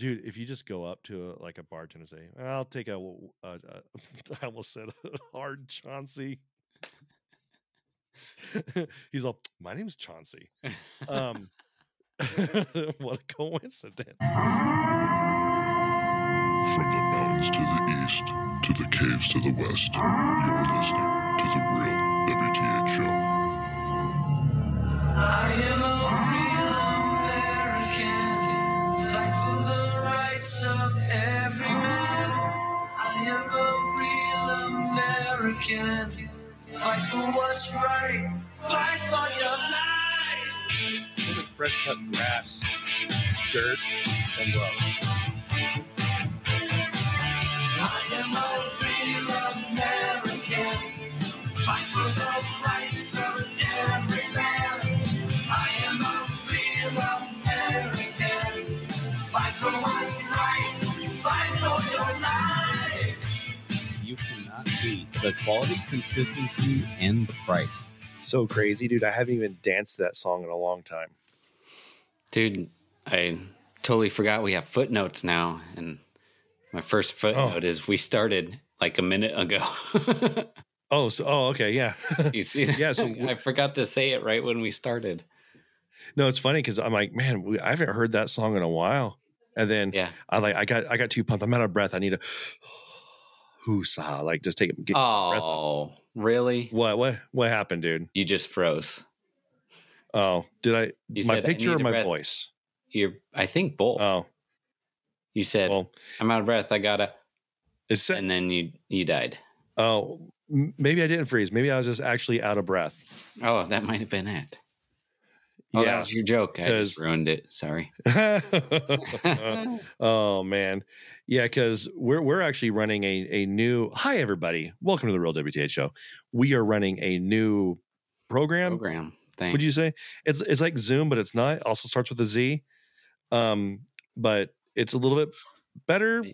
dude, if you just go up to a, like a bartender and say, "I'll take a," a, a I almost said a hard Chauncey. He's all, "My name's Chauncey." Um, what a coincidence! From the mountains to the east, to the caves to the west, you're listening to the real WTH show. I am Fight for the rights of every man. I am a real American. Fight for what's right. Fight for your life. Look at fresh cut grass, dirt, and love. I am a the quality, consistency, and the price. So crazy, dude. I haven't even danced that song in a long time. Dude, I totally forgot we have footnotes now. And my first footnote oh. is we started like a minute ago. Oh, so oh, okay, yeah. you see? that? Yeah, so I forgot to say it right when we started. no, it's funny because I'm like, man, we, I haven't heard that song in a while. And then Yeah. I like, I got, I got too pumped. I'm out of breath. I need to, whoosah, like just take it. Get breath. Oh, really? What, what, what happened, dude? You just froze. Oh, did I? You my said, "I picture or my breath." voice? You're, I think both. Oh, you said, well, I'm out of breath. I gotta, it's sa- and then you, you died. oh, maybe I didn't freeze. Maybe I was just actually out of breath. Oh, that might have been it. Oh, that yeah. was your joke. I just ruined it. Sorry. oh man, yeah, because we're we're actually running a a new. Hi everybody, welcome to the Real WTH Show. We are running a new program. Program. Thanks. Would you say it's it's like Zoom, but it's not. It also starts with a Z. Um, but it's a little bit better.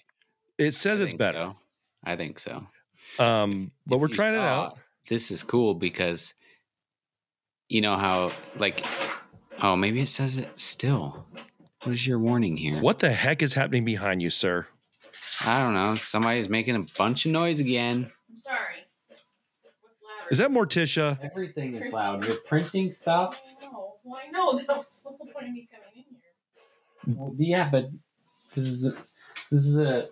It says it's better. so. I think so. Um, but If we're trying it out. This is cool because you know how like oh maybe it says it still. What is your warning here? What the heck is happening behind you, sir? I don't know. Somebody's making a bunch of noise again. I'm sorry. What's louder? Is that Morticia? Everything is loud. You're printing stuff. No, well, I know that was the whole point of me coming in here. Well, yeah, but this is the, this is a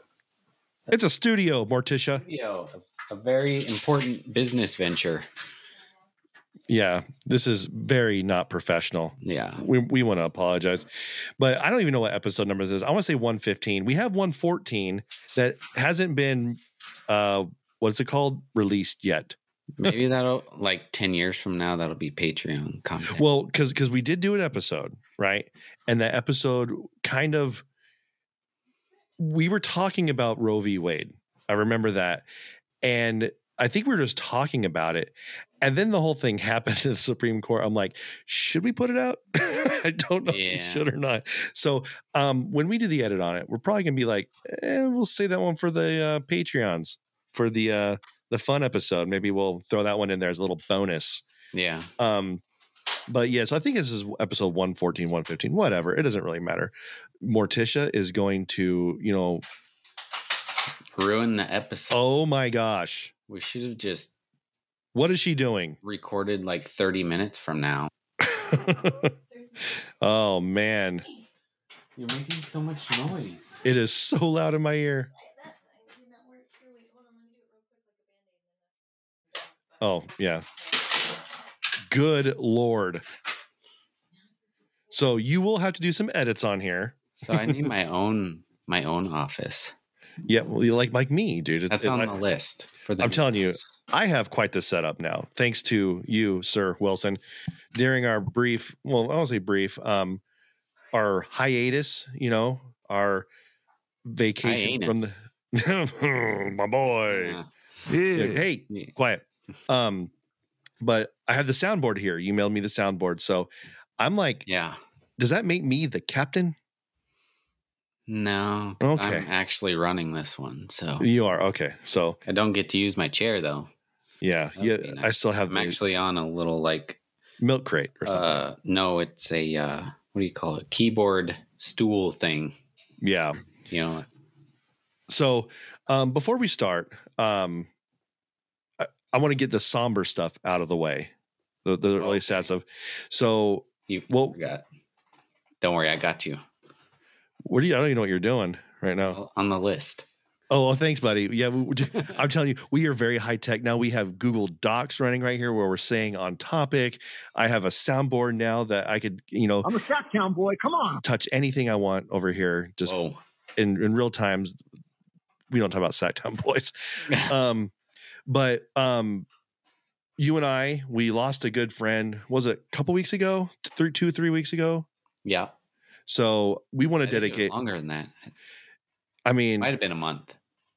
It's a studio, Morticia. Studio, a, a very important business venture. Yeah, this is very not professional. Yeah. We we want to apologize, but I don't even know what episode number this is. I want to say one fifteen. We have one fourteen that hasn't been, uh, what's it called, released yet. Maybe that'll like 10 years from now that'll be Patreon content. Well, because because we did do an episode, right? And that episode kind of we were talking about Roe v. Wade. I remember that. And I think we were just talking about it. And then the whole thing happened to the Supreme Court. I'm like, should we put it out? I don't know if we Yeah. should or not. So um when we do the edit on it, we're probably gonna be like, eh, we'll say that one for the uh Patreons for the uh the fun episode. Maybe we'll throw that one in there as a little bonus. yeah. Um, but yeah, so I think this is episode 114, 115, whatever. It doesn't really matter. Morticia is going to, you know, Ruin the episode. oh my gosh, We should have just what is she doing? recorded like 30 minutes from now. oh man, you're making so much noise. it is so loud in my ear. That side did not work. Here, wait, hold on. Let me do it real quick like a band-aid. Oh yeah. Good lord. So you will have to do some edits on here. So I need my own my own office. Yeah, well, you like like me, dude. It's- That's it- on I- the list for the I'm new telling you, house. I have quite the setup now, thanks to you, Sir Wilson. During our brief, well, I don't say brief, um, our hiatus, you know, our vacation from the my boy. Yeah. Yeah, Hey, Yeah. quiet. Um, but I have the soundboard here. You mailed me the soundboard, so I'm like, Yeah. does that make me the captain? No. Okay. I'm actually running this one, so You are okay. So I don't get to use my chair though. yeah, That'd yeah. be I still have I'm the actually on a little like milk crate or something. uh no, it's a uh what do you call it? Keyboard stool thing. Yeah. You know, So um, before we start, um, I, I want to get the somber stuff out of the way, the, the really sad stuff. So you Well- forgot. Don't worry, I got you what do you? I don't even know what you're doing right now. on the list. Oh, well, thanks, buddy. Yeah, we, we- I'm telling you, we are very high tech now. We have Google Docs running right here where we're saying on topic. I have a soundboard now that I could, you know, I'm a Sacktown boy. Come on. touch anything I want over here just Whoa. in, in real times. We don't talk about Sacktown boys. um, but um, you and I, we lost a good friend. Was it a couple weeks ago? Three, two, three weeks ago. yeah. So we want to think it was dedicate. longer than that. I mean, Might have been a month.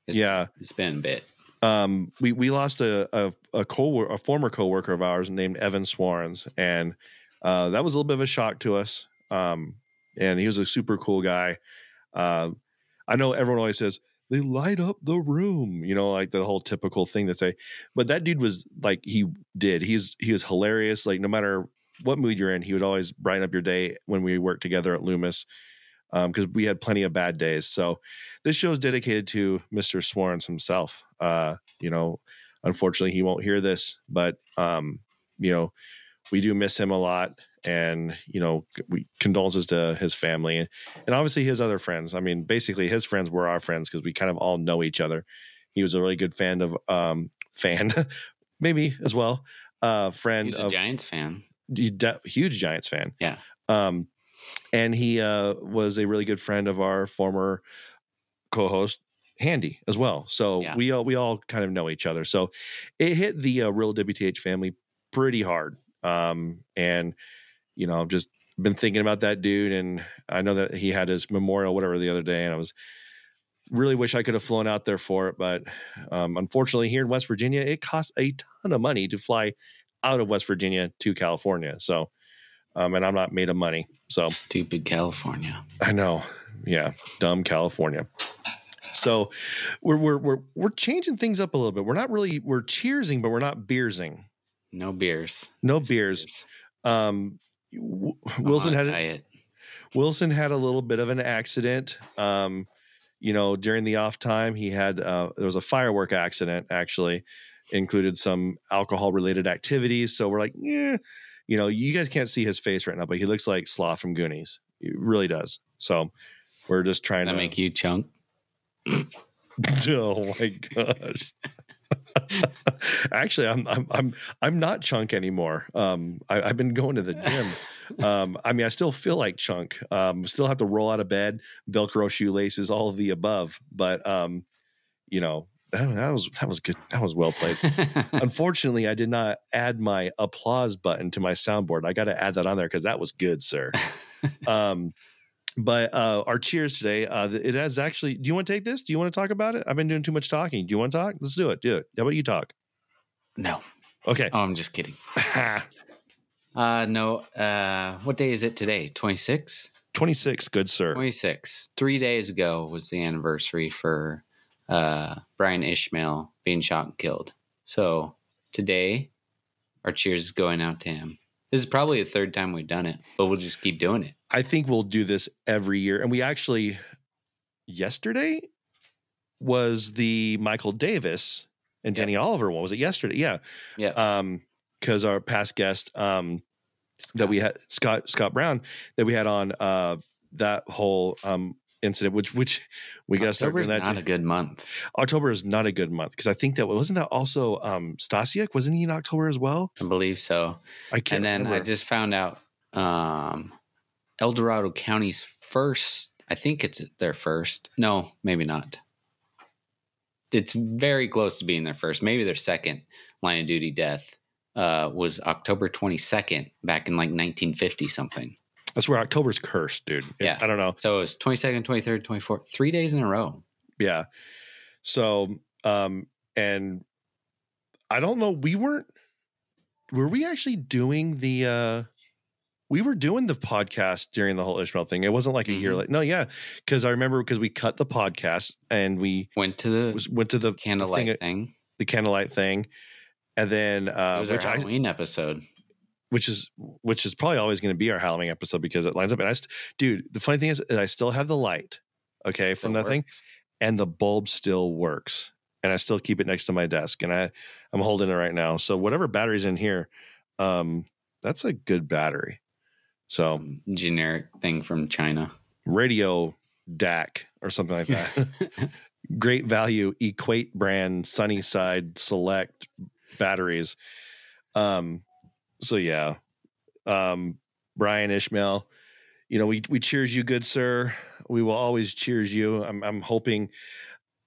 It's- yeah. It's been a bit. um, we we lost a a a, co- a former coworker of ours named Evan Swarns, and uh, that was a little bit of a shock to us. Um, and he was a super cool guy. Uh, I know everyone always says they light up the room, you know, like the whole typical thing that say. But that dude was like he did. He's he was hilarious. Like no matter what mood you're in, he would always brighten up your day when we worked together at Loomis. Because we had plenty of bad days. So this show is dedicated to Mr. Swarns himself. Uh, you know, unfortunately, he won't hear this, but um, you know, we do miss him a lot, and you know, we condolences to his family and, and obviously his other friends. I mean, basically, his friends were our friends because we kind of all know each other. He was a really good fan of um, fan, maybe as well, uh, friend He's a of Giants fan. Huge Giants fan. Yeah. Um, and he uh, was a really good friend of our former co-host Handy as well. So Yeah. we all we all kind of know each other. So it hit the uh, real WTH family pretty hard. Um, and you know, I've just been thinking about that dude, and I know that he had his memorial whatever the other day, and I was really wish I could have flown out there for it, but um, unfortunately, here in West Virginia, it costs a ton of money to fly out of West Virginia to California. So, um, and I'm not made of money. So Stupid California. I know, yeah, dumb California. So we're we're we're we're changing things up a little bit. We're not really we're cheersing, but we're not beersing. No beers. No Just beers. Um, W- Wilson had diet. Wilson had a little bit of an accident. Um, you know, during the off time, he had uh, there was a firework accident. Actually, included some alcohol related activities. So we're like, yeah, you know, you guys can't see his face right now, but he looks like Sloth from Goonies. He really does. So we're just trying That to make you chunk. oh my gosh. Actually, I'm I'm I'm I'm not chunk anymore. Um, I, I've been going to the gym. Um, I mean, I still feel like chunk. Um, still have to roll out of bed, Velcro shoelaces, all of the above. But um, you know, that, that was that was good. That was well played. Unfortunately, I did not add my applause button to my soundboard. I got to add that on there because that was good, sir. um, but uh, our cheers today, uh, it has actually. Do you want to take this? Do you want to talk about it? I've been doing too much talking. Do you want to talk? Let's do it. Do it. How about you talk? no. Okay. Oh, I'm just kidding. Uh no. Uh what day is it today? 26? Twenty six. Good sir. 26. 3 days ago was the anniversary for uh Brian Ishmael being shot and killed. So, today our cheers is going out to him. This is probably the third time we've done it, but we'll just keep doing it. I think we'll do this every year. And we actually, yesterday was the Michael Davis and Yeah. Danny Oliver one. Was it yesterday? Yeah. Yeah. Um, because our past guest, um, that we had Scott Scott Brown that we had on uh that whole um incident, which which we got to start doing that. not too. a good month. October is not a good month because I think that wasn't that also um Stasyuk wasn't he in October as well? I believe so. I can't. and then I just found out um El Dorado County's first I think it's their first. No, maybe not. It's very close to being their first. Maybe their second line of duty death uh, was October 22nd back in like 1950 something. That's where October's cursed, dude. It- Yeah. I don't know. So it was 22nd, 23rd, 24th, three days in a row. Yeah. So, um, and I don't know. We weren't. Were we actually doing the? uh We were doing the podcast during the whole Ishmael thing. It wasn't like a year Mhm. late. No, yeah, because I remember because we cut the podcast and we Went to the was, went to the candlelight thing, thing. the candlelight thing, and then uh, It was our which I Halloween episode. Which is which is probably always going to be our Halloween episode because it lines up. And I, st- dude, the funny thing is, is I still have the light okay, from that thing, and the bulb still works. And I still keep it next to my desk, and I I'm holding it right now. So whatever battery's in here, um, that's a good battery. So Some generic thing from China. radio DAC or something like that. Great value Equate brand Sunnyside Select batteries. Um, so yeah, um, Brian Ishmael, you know we we cheers you, good sir. We will always cheers you. I'm I'm hoping.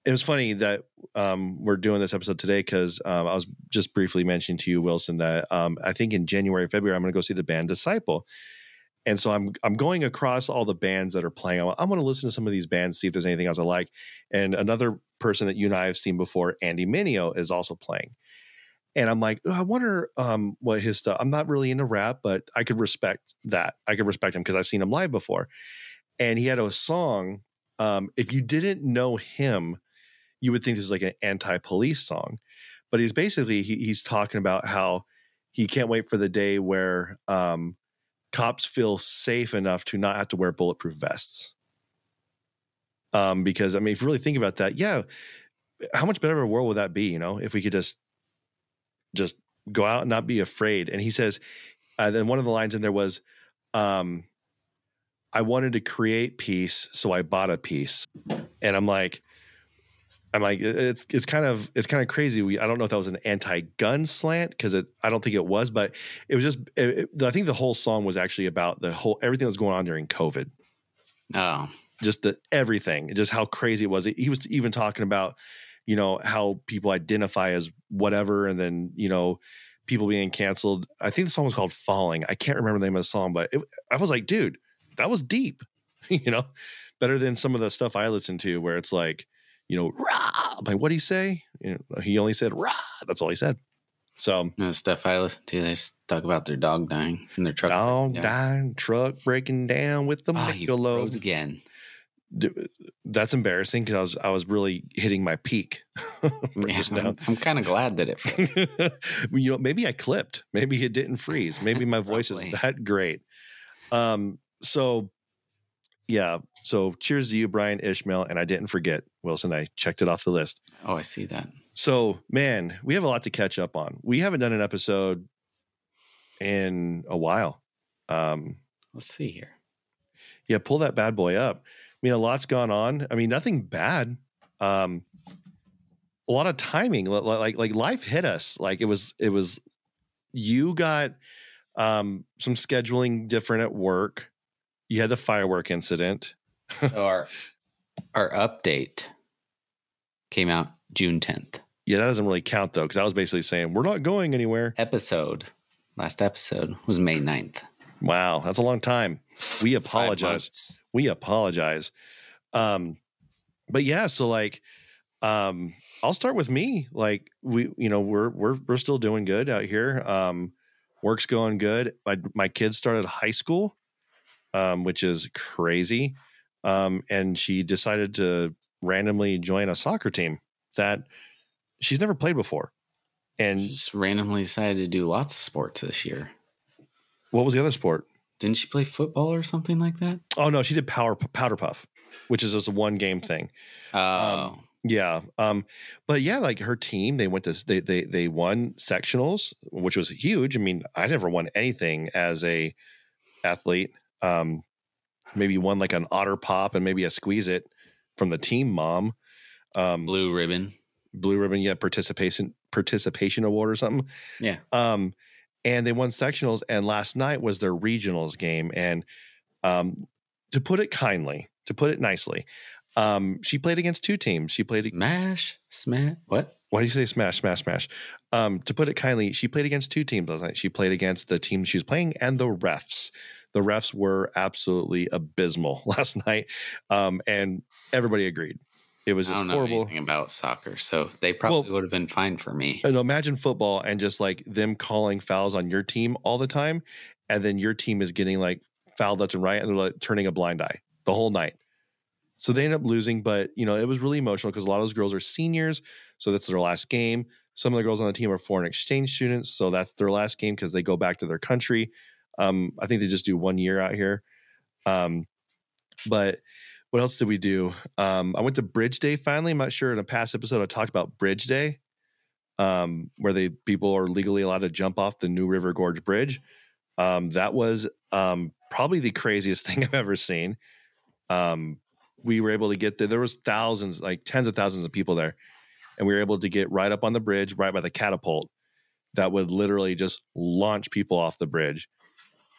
It was funny that um, we're doing this episode today because um, I was just briefly mentioning to you, Wilson, that um, I think in January, February, I'm going to go see the band Disciple and so I'm I'm going across all the bands that are playing. I'm, I'm going to listen to some of these bands, see if there's anything else I like. And another person that you and I have seen before, Andy Mineo, is also playing. And I'm like, "Oh, I wonder um, what his stuff. I'm not really into rap, but I could respect that. I could respect him because I've seen him live before. And he had a song. Um, if you didn't know him, you would think this is like an anti-police song, but he's basically he, he's talking about how he can't wait for the day where um, cops feel safe enough to not have to wear bulletproof vests. Um, because I mean, if you really think about that, yeah, how much better of a world would that be? You know, if we could just just go out and not be afraid. And he says, uh, then one of the lines in there was, um, "I wanted to create peace, so I bought a piece." And I'm like, I'm like, it's it's kind of it's kind of crazy. We I don't know if that was an anti-gun slant because it I don't think it was, but it was just it, it- I think the whole song was actually about the whole everything that was going on during COVID, Oh, just the everything, just how crazy it was. He was even talking about you know how people identify as whatever, and then you know people being canceled. I think the song was called "Falling." I can't remember the name of the song, but it, I was like, dude, that was deep. you know, better than some of the stuff I listen to where it's like, you know, rah. Like, what do you say? You know, he only said rah. That's all he said. So you know, stuff I listen to, they talk about their dog dying in their truck. dog Yeah. dying, truck breaking down with the Ah, you froze again. That's embarrassing because I was I was really hitting my peak Yeah. I'm, I'm kind of glad that it. You know, maybe I clipped. Maybe it didn't freeze. Maybe my voice is that great. Um, so yeah. So cheers to you, Brian Ishmael. And I didn't forget, Wilson. I checked it off the list. Oh, I see that. So, man, we have a lot to catch up on. We haven't done an episode in a while. Um, Let's see here. yeah, pull that bad boy up. I mean, a lot's gone on. I mean, nothing bad. Um, a lot of timing, li- li- like like life hit us. Like it was, it was. You got um, some scheduling different at work. You had the firework incident. So our our update came out June 10th. Yeah, that doesn't really count though, because I was basically saying we're not going anywhere. Episode, last episode was May 9th. Wow, that's a long time. We apologize. we apologize. Um but yeah so like um i'll start with me. Like we you know we're we're we're still doing good out here. Um work's going good. My my kids started high school um which is crazy. Um and she decided to randomly join a soccer team that she's never played before. And Just randomly decided to do lots of sports this year. what was the other sport Didn't she play football or something like that? oh no she did power powder puff which is just a one game thing Oh, Yeah. Um, but yeah, like her team, they went to they they they won sectionals, which was huge. I mean, I never won anything as a athlete. Um, maybe won like an otter pop and maybe a squeeze it from the team mom. Um blue ribbon. blue ribbon, yeah, participation participation award or something. Yeah. Um, and they won sectionals, and last night was their regionals game. And um, to put it kindly, to put it nicely, um, she played against two teams. She played Smash, smash. What? why do you say smash, smash, smash? Um, to put it kindly, she played against two teams last night. She played against the team she was playing and the refs. The refs were absolutely abysmal last night, um, and everybody agreed. It was I just don't know horrible. anything about soccer, so they probably would have been fine for me. And imagine football and just like them calling fouls on your team all the time, and then your team is getting like fouled left and right, and they're like turning a blind eye the whole night. So they end up losing, but you know it was really emotional because a lot of those girls are seniors, so that's their last game. Some of the girls on the team are foreign exchange students, so that's their last game because they go back to their country. Um, I think they just do one year out here, um, but what else did we do? Um, I went to Bridge Day finally. I'm not sure in a past episode I talked about Bridge Day, um, where they people are legally allowed to jump off the New River Gorge Bridge. Um, that was um, probably the craziest thing I've ever seen. Um, we were able to get there. There was thousands, like tens of thousands of people there, and we were able to get right up on the bridge, right by the catapult, that would literally just launch people off the bridge.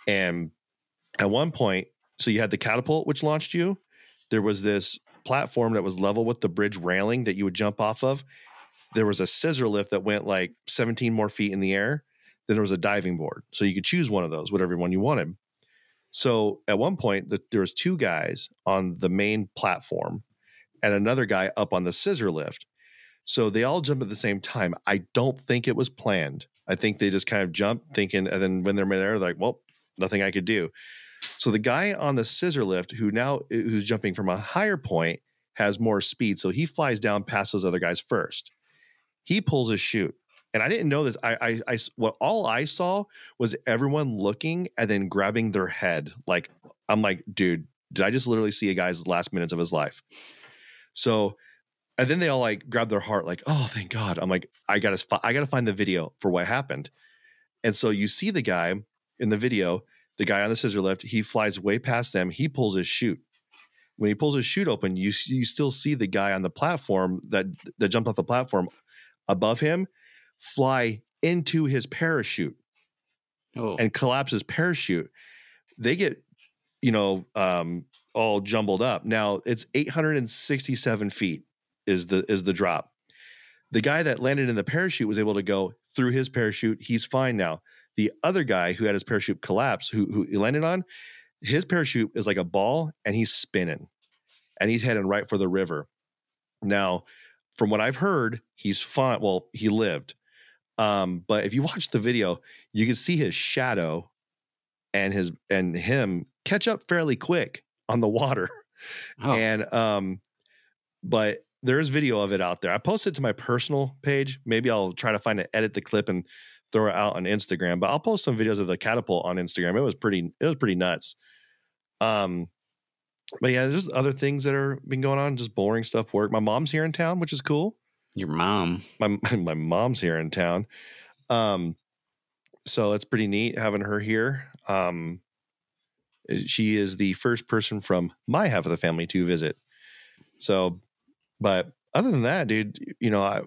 And at one point, so you had the catapult which launched you. There was this platform that was level with the bridge railing that you would jump off of. There was a scissor lift that went like 17 more feet in the air. Then there was a diving board, so you could choose one of those, whatever one you wanted. So at one point, the, there was two guys on the main platform, and another guy up on the scissor lift. So they all jumped at the same time. I don't think it was planned. I think they just kind of jumped, thinking, and then when they're midair, they're like, "Well, nothing I could do." So the guy on the scissor lift, who now who's jumping from a higher point, has more speed. So he flies down past those other guys first. He pulls his chute, and I didn't know this. I, I, I, what all I saw was everyone looking and then grabbing their head. Like I'm like, dude, did I just literally see a guy's last minutes of his life? So, and then they all like grab their heart, like, oh, thank God. I'm like, I gotta, I gotta find the video for what happened. And so you see the guy in the video, the guy on the scissor lift, he flies way past them. He pulls his chute. When he pulls his chute open, you you still see the guy on the platform that that jumped off the platform above him fly into his parachute Oh, and collapse his parachute. They get, you know, um, all jumbled up. Now it's 867 feet is the is the drop. The guy that landed in the parachute was able to go through his parachute. He's fine now. The other guy who had his parachute collapse, who who he landed on, his parachute is like a ball and he's spinning, and he's heading right for the river. Now, from what I've heard, he's fine. Well, he lived. Um, but if you watch the video, you can see his shadow and his and him catch up fairly quick on the water. oh. And um, but there is video of it out there. I posted it to my personal page. Maybe I'll try to find it, edit the clip, and throw it out on Instagram. But I'll post some videos of the catapult on Instagram. It was pretty. It was pretty nuts. Um, but yeah, there's other things that are been going on. Just boring stuff. Work. My mom's here in town, which is cool your mom. my my mom's here in town. Um, so it's pretty neat having her here. Um, she is the first person from my half of the family to visit. So, but other than that, dude, you know, I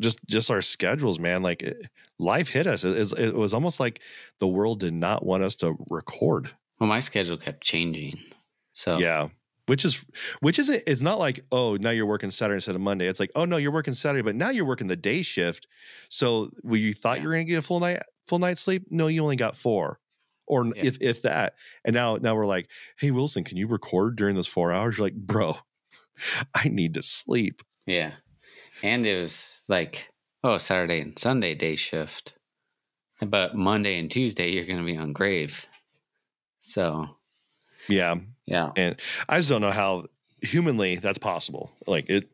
just just our schedules, man. Like it, life hit us. It, it's- it was almost like the world did not want us to record. Well, my schedule kept changing. So Yeah. Which is which is it's not like oh now you're working Saturday instead of Monday. It's like oh no you're working Saturday, but now you're working the day shift. So well, you thought Yeah. you were gonna get a full night full night's sleep. No, you only got four, or Yeah. if if that. And now now we're like, hey Wilson, can you record during those four hours? You're like, bro, I need to sleep. Yeah. And it was like, oh, Saturday and Sunday day shift. But Monday and Tuesday, you're going to be on grave. So, Yeah, yeah. And I just don't know how humanly that's possible. Like it,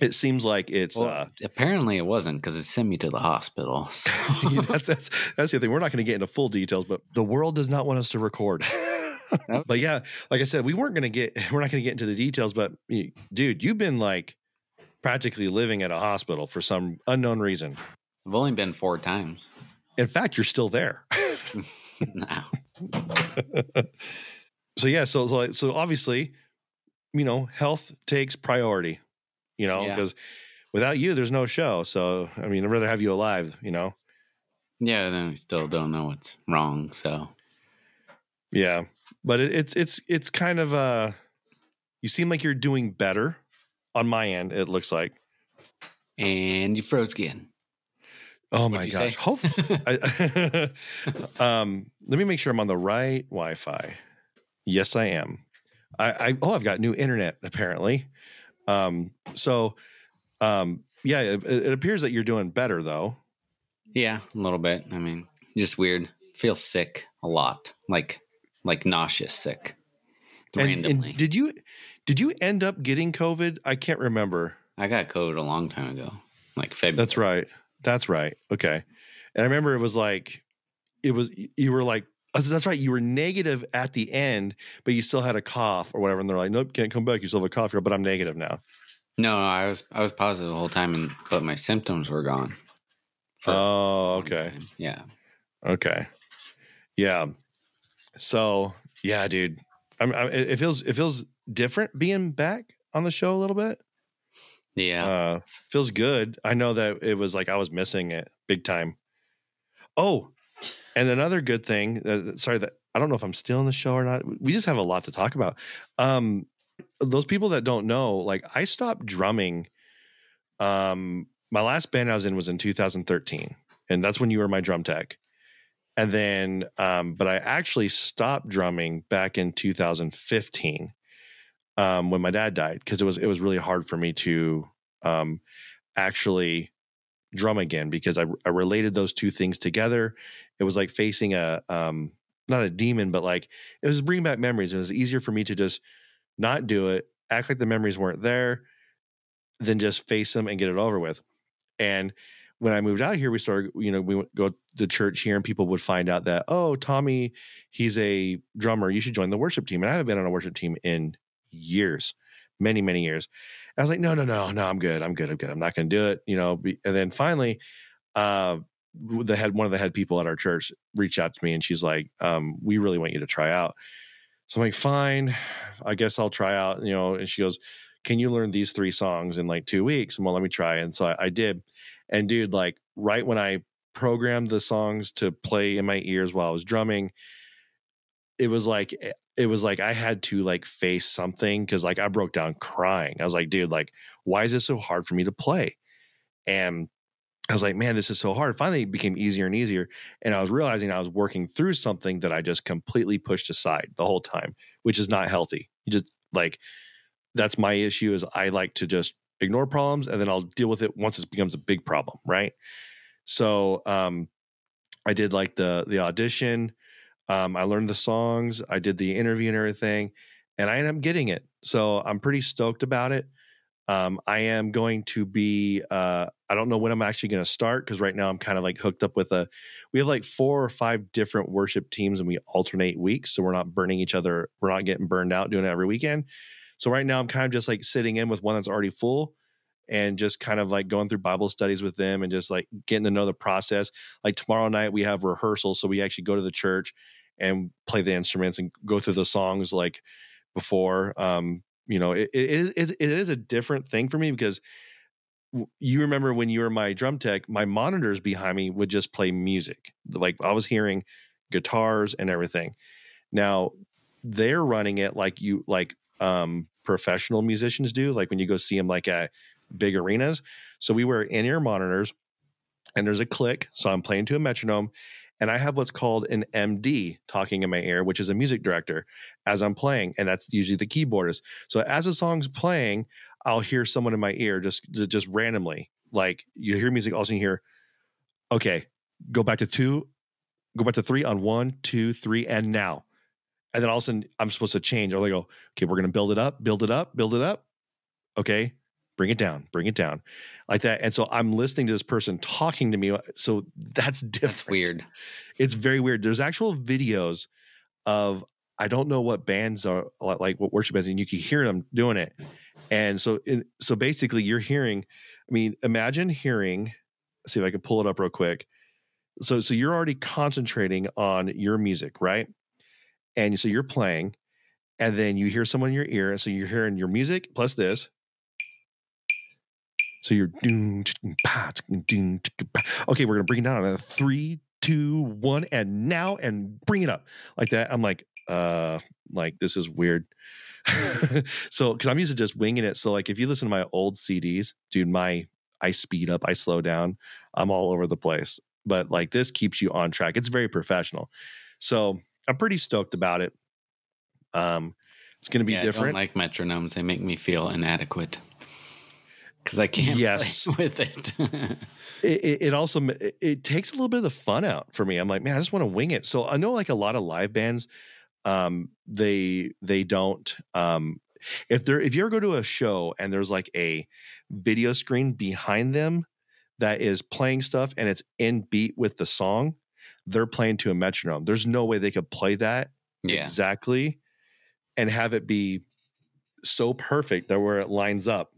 it seems like it's. Well, uh apparently it wasn't because it sent me to the hospital. So. that's that's that's the thing. We're not going to get into full details, but the world does not want us to record. But yeah, like I said, we weren't going to get. We're not going to get into the details. But dude, you've been like practically living at a hospital for some unknown reason. I've only been four times In fact, you're still there. now. so yeah, so so, so obviously, you know, health takes priority. You know, Yeah. because without you, there's no show. So I mean, I'd rather have you alive. You know. Yeah, then we still don't know what's wrong. So, Yeah, but it, it's it's it's kind of uh, you seem like you're doing better on my end. It looks like. and you froze again. Oh my gosh! say? Hope, I, um, let me make sure I'm on the right Wi-Fi. Yes, I am. I, I oh, I've got new internet apparently. Um, so, um, yeah, it, it appears that you're doing better though. yeah, a little bit. I mean, just weird. Feel sick a lot, like like nauseous sick And- randomly. And, did you did you end up getting COVID? I can't remember. I got COVID a long time ago, like February. That's right. That's right. Okay. And I remember it was like, it was, you were like Oh, that's right. You were negative at the end, but you still had a cough or whatever. And they're like, nope, can't come back. You still have a cough. You're, But I'm negative now. No, I was I was positive the whole time, and but my symptoms were gone. Oh, okay. time. Yeah. Okay. Yeah. So yeah, dude. I'm, I, it it feels it feels different being back on the show a little bit. Yeah. Uh, feels good. I know that it was like I was missing it big time. Oh, and another good thing. Uh, sorry that I don't know if I'm still in the show or not. We just have a lot to talk about. Um, those people that don't know, like I stopped drumming. Um, my last band I was in was in 2013, and that's when you were my drum tech. And then, um, but I actually stopped drumming back in 2015 um, when my dad died because it was it was really hard for me to um, actually drum again because I, I related those two things together. It was like facing a um, not a demon, but like it was bringing back memories. It was easier for me to just not do it, act like the memories weren't there, than just face them and get it over with. And when I moved out here, we started, you know, we would go to church here and people would find out that, oh, Tommy, he's a drummer. You should join the worship team. And I haven't been on a worship team in years, many, many years. And I was like, no, no, no, no, I'm good. I'm good. I'm good. I'm not going to do it. You know, and then finally, uh, the head, one of the head people at our church reached out to me and she's like, um, we really want you to try out. So I'm like, fine, I guess I'll try out, you know, and she goes, can you learn these three songs in like two weeks? And well, let me try. And so I, I did. And dude, like right when I programmed the songs to play in my ears while I was drumming, it was like it was like I had to like face something because like I broke down crying. I was like, dude, like, why is this so hard for me to play? And I was like, man, this is so hard. Finally, it became easier and easier. And I was realizing I was working through something that I just completely pushed aside the whole time, which is not healthy. You just like that's my issue is I like to just ignore problems and then I'll deal with it once it becomes a big problem, right? So um I did like the the audition. Um, I learned the songs, I did the interview and everything, and I ended up getting it. So I'm pretty stoked about it. Um, I am going to be uh I don't know when I'm actually going to start because right now I'm kind of like hooked up with a we have like four or five different worship teams and we alternate weeks so we're not burning each other we're not getting burned out doing it every weekend. So right now I'm kind of just like sitting in with one that's already full and just kind of like going through Bible studies with them and just like getting to know the process. Like tomorrow night we have rehearsal so we actually go to the church and play the instruments and go through the songs like before um you know it, it, it, it is a different thing for me because you remember when you were my drum tech my monitors behind me would just play music. Like i was hearing guitars and everything. Now they're running it like you like um professional musicians do like when you go see them like at big arenas. So we wear in-ear monitors and there's a click so i'm playing to a metronome and I have what's called an MD talking in my ear, which is a music director as I'm playing, and that's usually the keyboardist. So as a song's playing, I'll hear someone in my ear just just randomly, like you hear music, also you hear, okay, go back to two, go back to three on one, two, three, and now, and then all of a sudden I'm supposed to change, or they go, okay, we're gonna build it up, build it up, build it up, okay, bring it down, bring it down, like that. And so I'm listening to this person talking to me. Uh, so that's different. That's weird. It's very weird. There's actual videos of I don't know what bands are like what worship bands, and you can hear them doing it. And so, in, so basically, you're hearing. I mean, imagine hearing. let's see if I can pull it up real quick. So, so you're already concentrating on your music, right? And so you're playing, and then you hear someone in your ear, and so you're hearing your music plus this. So you're doom, doom, pa, doom, doom, pa. okay. We're gonna bring it down on a three, two, one, and now and bring it up like that. I'm like, uh, like this is weird. so because I'm used to just winging it. So like if you listen to my old CDs, dude, my I speed up, I slow down, I'm all over the place. But like this keeps you on track. It's very professional. So I'm pretty stoked about it. Um, it's gonna be Yeah, I different. don't like metronomes. They make me feel inadequate because I can't Yes. play with it. it, it, also it, it takes a little bit of the fun out for me. I'm like, man, I just want to wing it. So I know like a lot of live bands, um, they they don't um if they're if you ever go to a show and there's like a video screen behind them that is playing stuff and it's in beat with the song, they're playing to a metronome. There's no way they could play that Yeah. exactly and have it be so perfect that where it lines up.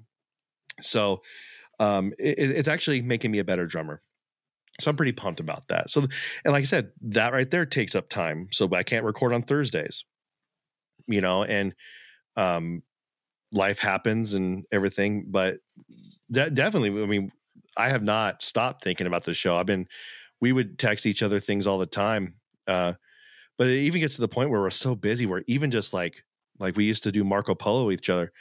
So um, it, it- it's actually making me a better drummer. So I'm pretty pumped about that. So, and like I said, that right there takes up time. So I can't record on Thursdays, you know, and um, life happens and everything. But de- definitely, I mean, I have not stopped thinking about this show. I've been, we would text each other things all the time. Uh, but it even gets to the point where we're so busy where even just like like we used to do Marco Polo with each other,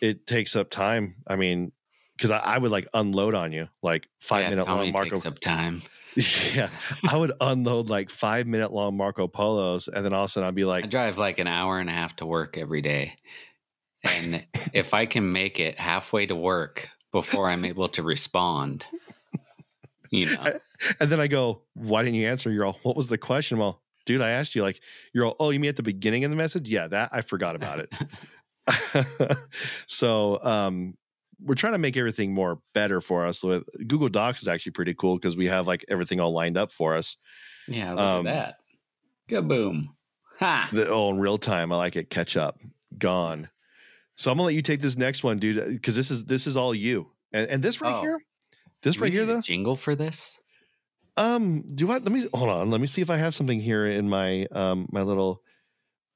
it takes up time. I mean, because I, I would like unload on you like five yeah, minute long Marco. takes up time. yeah, I would unload like five minute long Marco Polos, and then all of a sudden I'd be like, I drive like an hour and a half to work every day. And if I can make it halfway to work before I'm able to respond, you know, and then I go, why didn't you answer? You're all, what was the question? Well, dude, I asked you like, you're all, oh, you mean at the beginning of the message? Yeah, that I forgot about it. so um we're trying to make everything more better for us with google docs is actually pretty cool because we have like everything all lined up for us yeah, look Um, at that. Kaboom. Ha. the, oh in real time i like it catch up gone so i'm gonna let you take this next one dude because this is this is all you and, and this right Oh. here this right here though jingle for this? um do i let me hold on let me see if i have something here in my um my little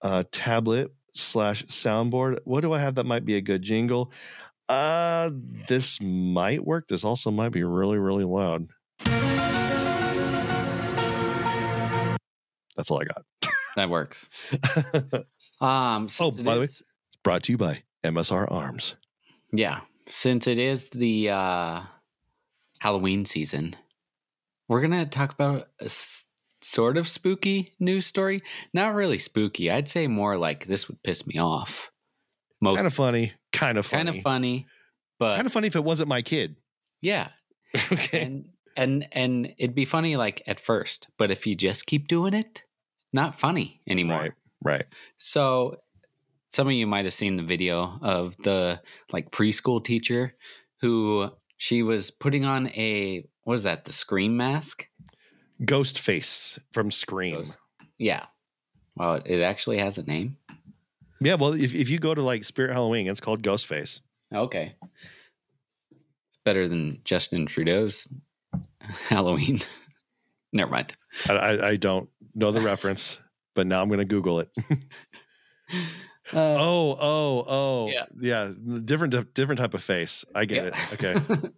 uh tablet slash soundboard. What do i have that might be a good jingle? Uh this might work. This also might be really really loud. That's all i got. That works. Um, Oh, by the way- is- brought to you by msr arms. Yeah, since it is the uh, Halloween season, we're gonna talk about a s- sort of spooky news story. Not really spooky. I'd say more like this would piss me off. Most kind of funny kind of funny kind of funny, but kind of funny if it wasn't my kid yeah, okay and and and it'd be funny like at first, but if you just keep doing it, not funny anymore. right right So some of you might have seen the video of the like preschool teacher who she was putting on a what is that, the scream mask? Ghost face from scream Ghost. Yeah. Well, it actually has a name. yeah well if, if you go to like spirit halloween it's called ghost face Okay. It's better than Justin Trudeau's Halloween. Never mind. I, I, I don't know the reference, but now I'm going to Google it. Uh, oh, oh, oh, Yeah. yeah, different, different type of face. I get Yeah. it. Okay,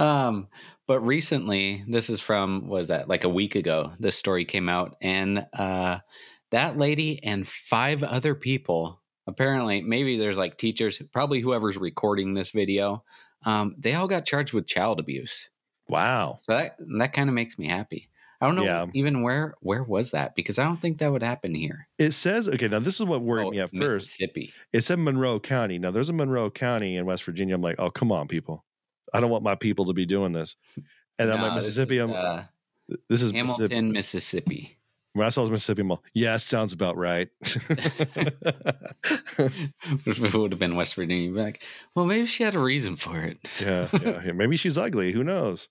um, but recently, this is from what was that like a week ago? This story came out, and uh, that lady and five other people. Apparently, maybe there's like teachers, probably whoever's recording this video. Um, they all got charged with child abuse. wow. So that that kind of makes me happy. I don't know Yeah. even where where was that because I don't think that would happen here. It says okay. Now this is what worried Oh, me at first. Mississippi. It said Monroe County. Now there's a Monroe County in West Virginia. I'm like, oh come on, people. I don't want my people to be doing this. And I'm No, like this Mississippi. is, I'm uh, this is Hamilton, Mississippi. Mississippi. When I saw Mississippi, I'm all, yeah, sounds about right. it would have been West Virginia, like, well, maybe she had a reason for it. yeah, yeah, yeah. Maybe she's ugly. Who knows?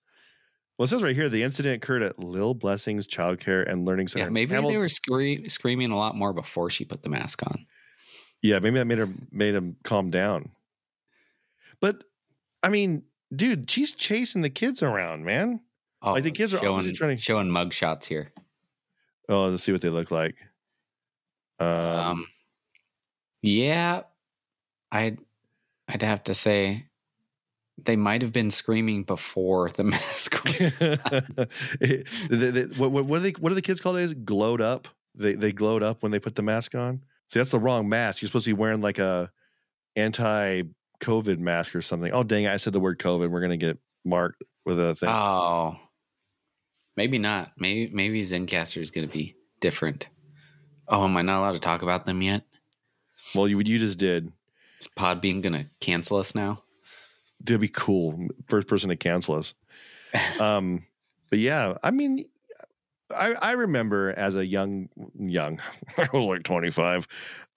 Well, it says right here the incident occurred at Lil Blessings Childcare and Learning Center. Yeah, maybe they were scree- screaming a lot more before she put the mask on. Yeah, maybe that made her made him calm down. But I mean, dude, she's chasing the kids around, man. Oh, Like, the kids are showing, obviously trying to- showing mug shots here. Oh, let's see what they look like. Um, Um, yeah, I'd I'd have to say they might have been screaming before the mask. it- they- they- what, what, are they? What are the kids called? Is glowed up? They they glowed up when they put the mask on. See, that's the wrong mask. You're supposed to be wearing like a anti-COVID mask or something. Oh dang! I said the word COVID. We're gonna get marked with a thing. oh, maybe not. Maybe maybe Zencastr is going to be different. Oh, am I not allowed to talk about them yet? well, you you just did. Is Podbean going to cancel us now? It'd be cool. First person to cancel us. um, but yeah, I mean, I I remember as a young young, I was like twenty five.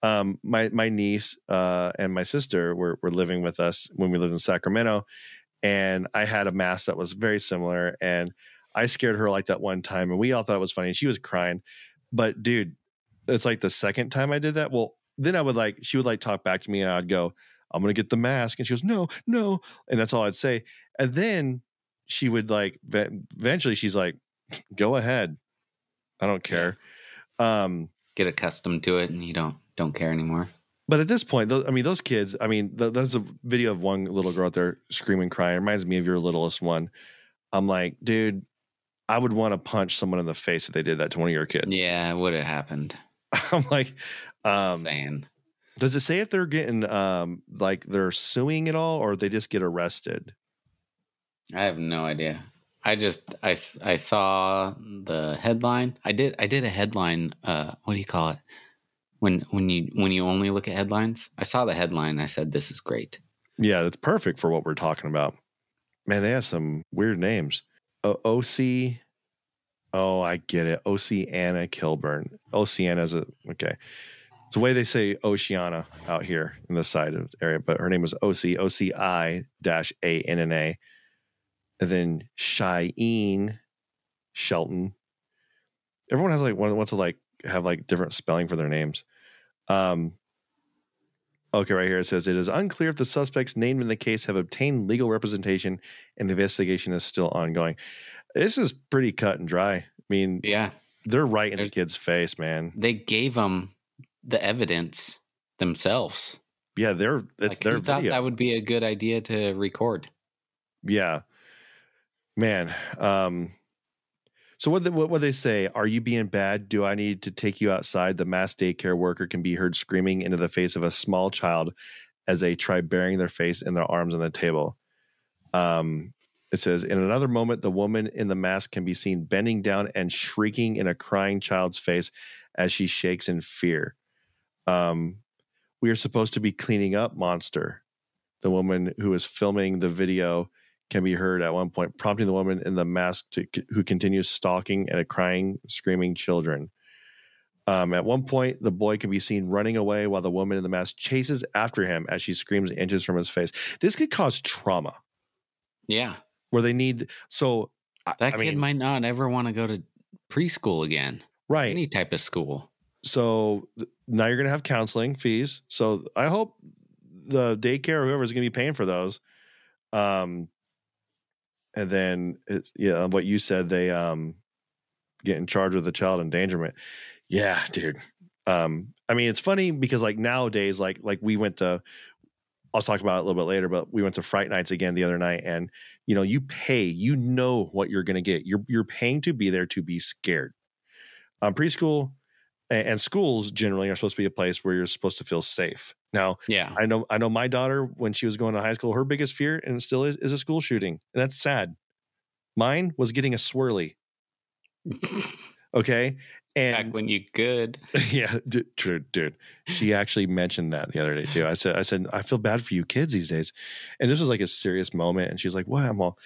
Um, my my niece uh, and my sister were were living with us when we lived in Sacramento, and I had a mask that was very similar, and I scared her like that one time, and we all thought it was funny. and She was crying, but dude, it's like the second time I did that. Well, then I would like she would like talk back to me, and I'd go, "I'm gonna get the mask," and she goes, "No, no," and that's all I'd say. And then she would like eventually she's like, "Go ahead, I don't care." Um, Get accustomed to it, and you don't don't care anymore. but at this point, those, I mean, those kids. I mean, th- there's a video of one little girl out there screaming, crying. It reminds me of your littlest one. I'm like, dude, I would want to punch someone in the face if they did that to one of your kids. Yeah, it would have happened. I'm like, um, saying. does it say if they're getting um like they're suing at all or they just get arrested? I have no idea. I just I, I saw the headline. I did I did a headline. Uh, what do you call it? When when you when you only look at headlines. I saw the headline. I said this is great. Yeah, that's perfect for what we're talking about. Man, they have some weird names. O- OC. Oh, I get it. Oceana Kilburn. Oceana's a okay. It's the way they say Oceana out here in this side of the area, but her name was OC OCI dash A N N A. And then Cheyenne Shelton. Everyone has like one wants to like have like different spelling for their names. Um Okay, right here it says it is unclear if the suspects named in the case have obtained legal representation and the investigation is still ongoing. This is pretty cut and dry. I mean, Yeah, they're right in There's- the kid's face, man. they gave them the evidence themselves. Yeah, they're it's like, their thought that would be a good idea to record? yeah, man. Um, so what the, what what they say? Are you being bad? Do I need to take you outside? The mass daycare worker can be heard screaming into the face of a small child as they try burying their face in their arms on the table. Um, it says, in another moment, the woman in the mask can be seen bending down and shrieking in a crying child's face as she shakes in fear. Um, we are supposed to be cleaning up, monster. The woman who is filming the video can be heard at one point, prompting the woman in the mask to who continues stalking and crying, screaming children. Um, at one point, the boy can be seen running away while the woman in the mask chases after him as she screams inches from his face. This could cause trauma Yeah, where they need. So, that I kid mean, might not ever want to go to preschool again. right. Any type of school. so now you're going to have counseling fees. So I hope the daycare or whoever's going to be paying for those. Um, and then it's yeah, what you said they um get in charge of the child endangerment. Yeah, dude. Um, I mean, it's funny because like nowadays, like like we went to. I'll talk about it a little bit later, but we went to Fright Nights again the other night, and you know, you pay, you know what you're going to get. You're you're paying to be there to be scared. Um, preschool and, and schools generally are supposed to be a place where you're supposed to feel safe. Now, Yeah, I know I know my daughter when she was going to high school, her biggest fear and it still is is a school shooting, and that's sad. Mine was getting a swirly. Okay, and back when you could. yeah, dude, true, dude. She actually mentioned that the other day too. I said, I said, I feel bad for you kids these days, and this was like a serious moment. And she's like, "What? I'm all,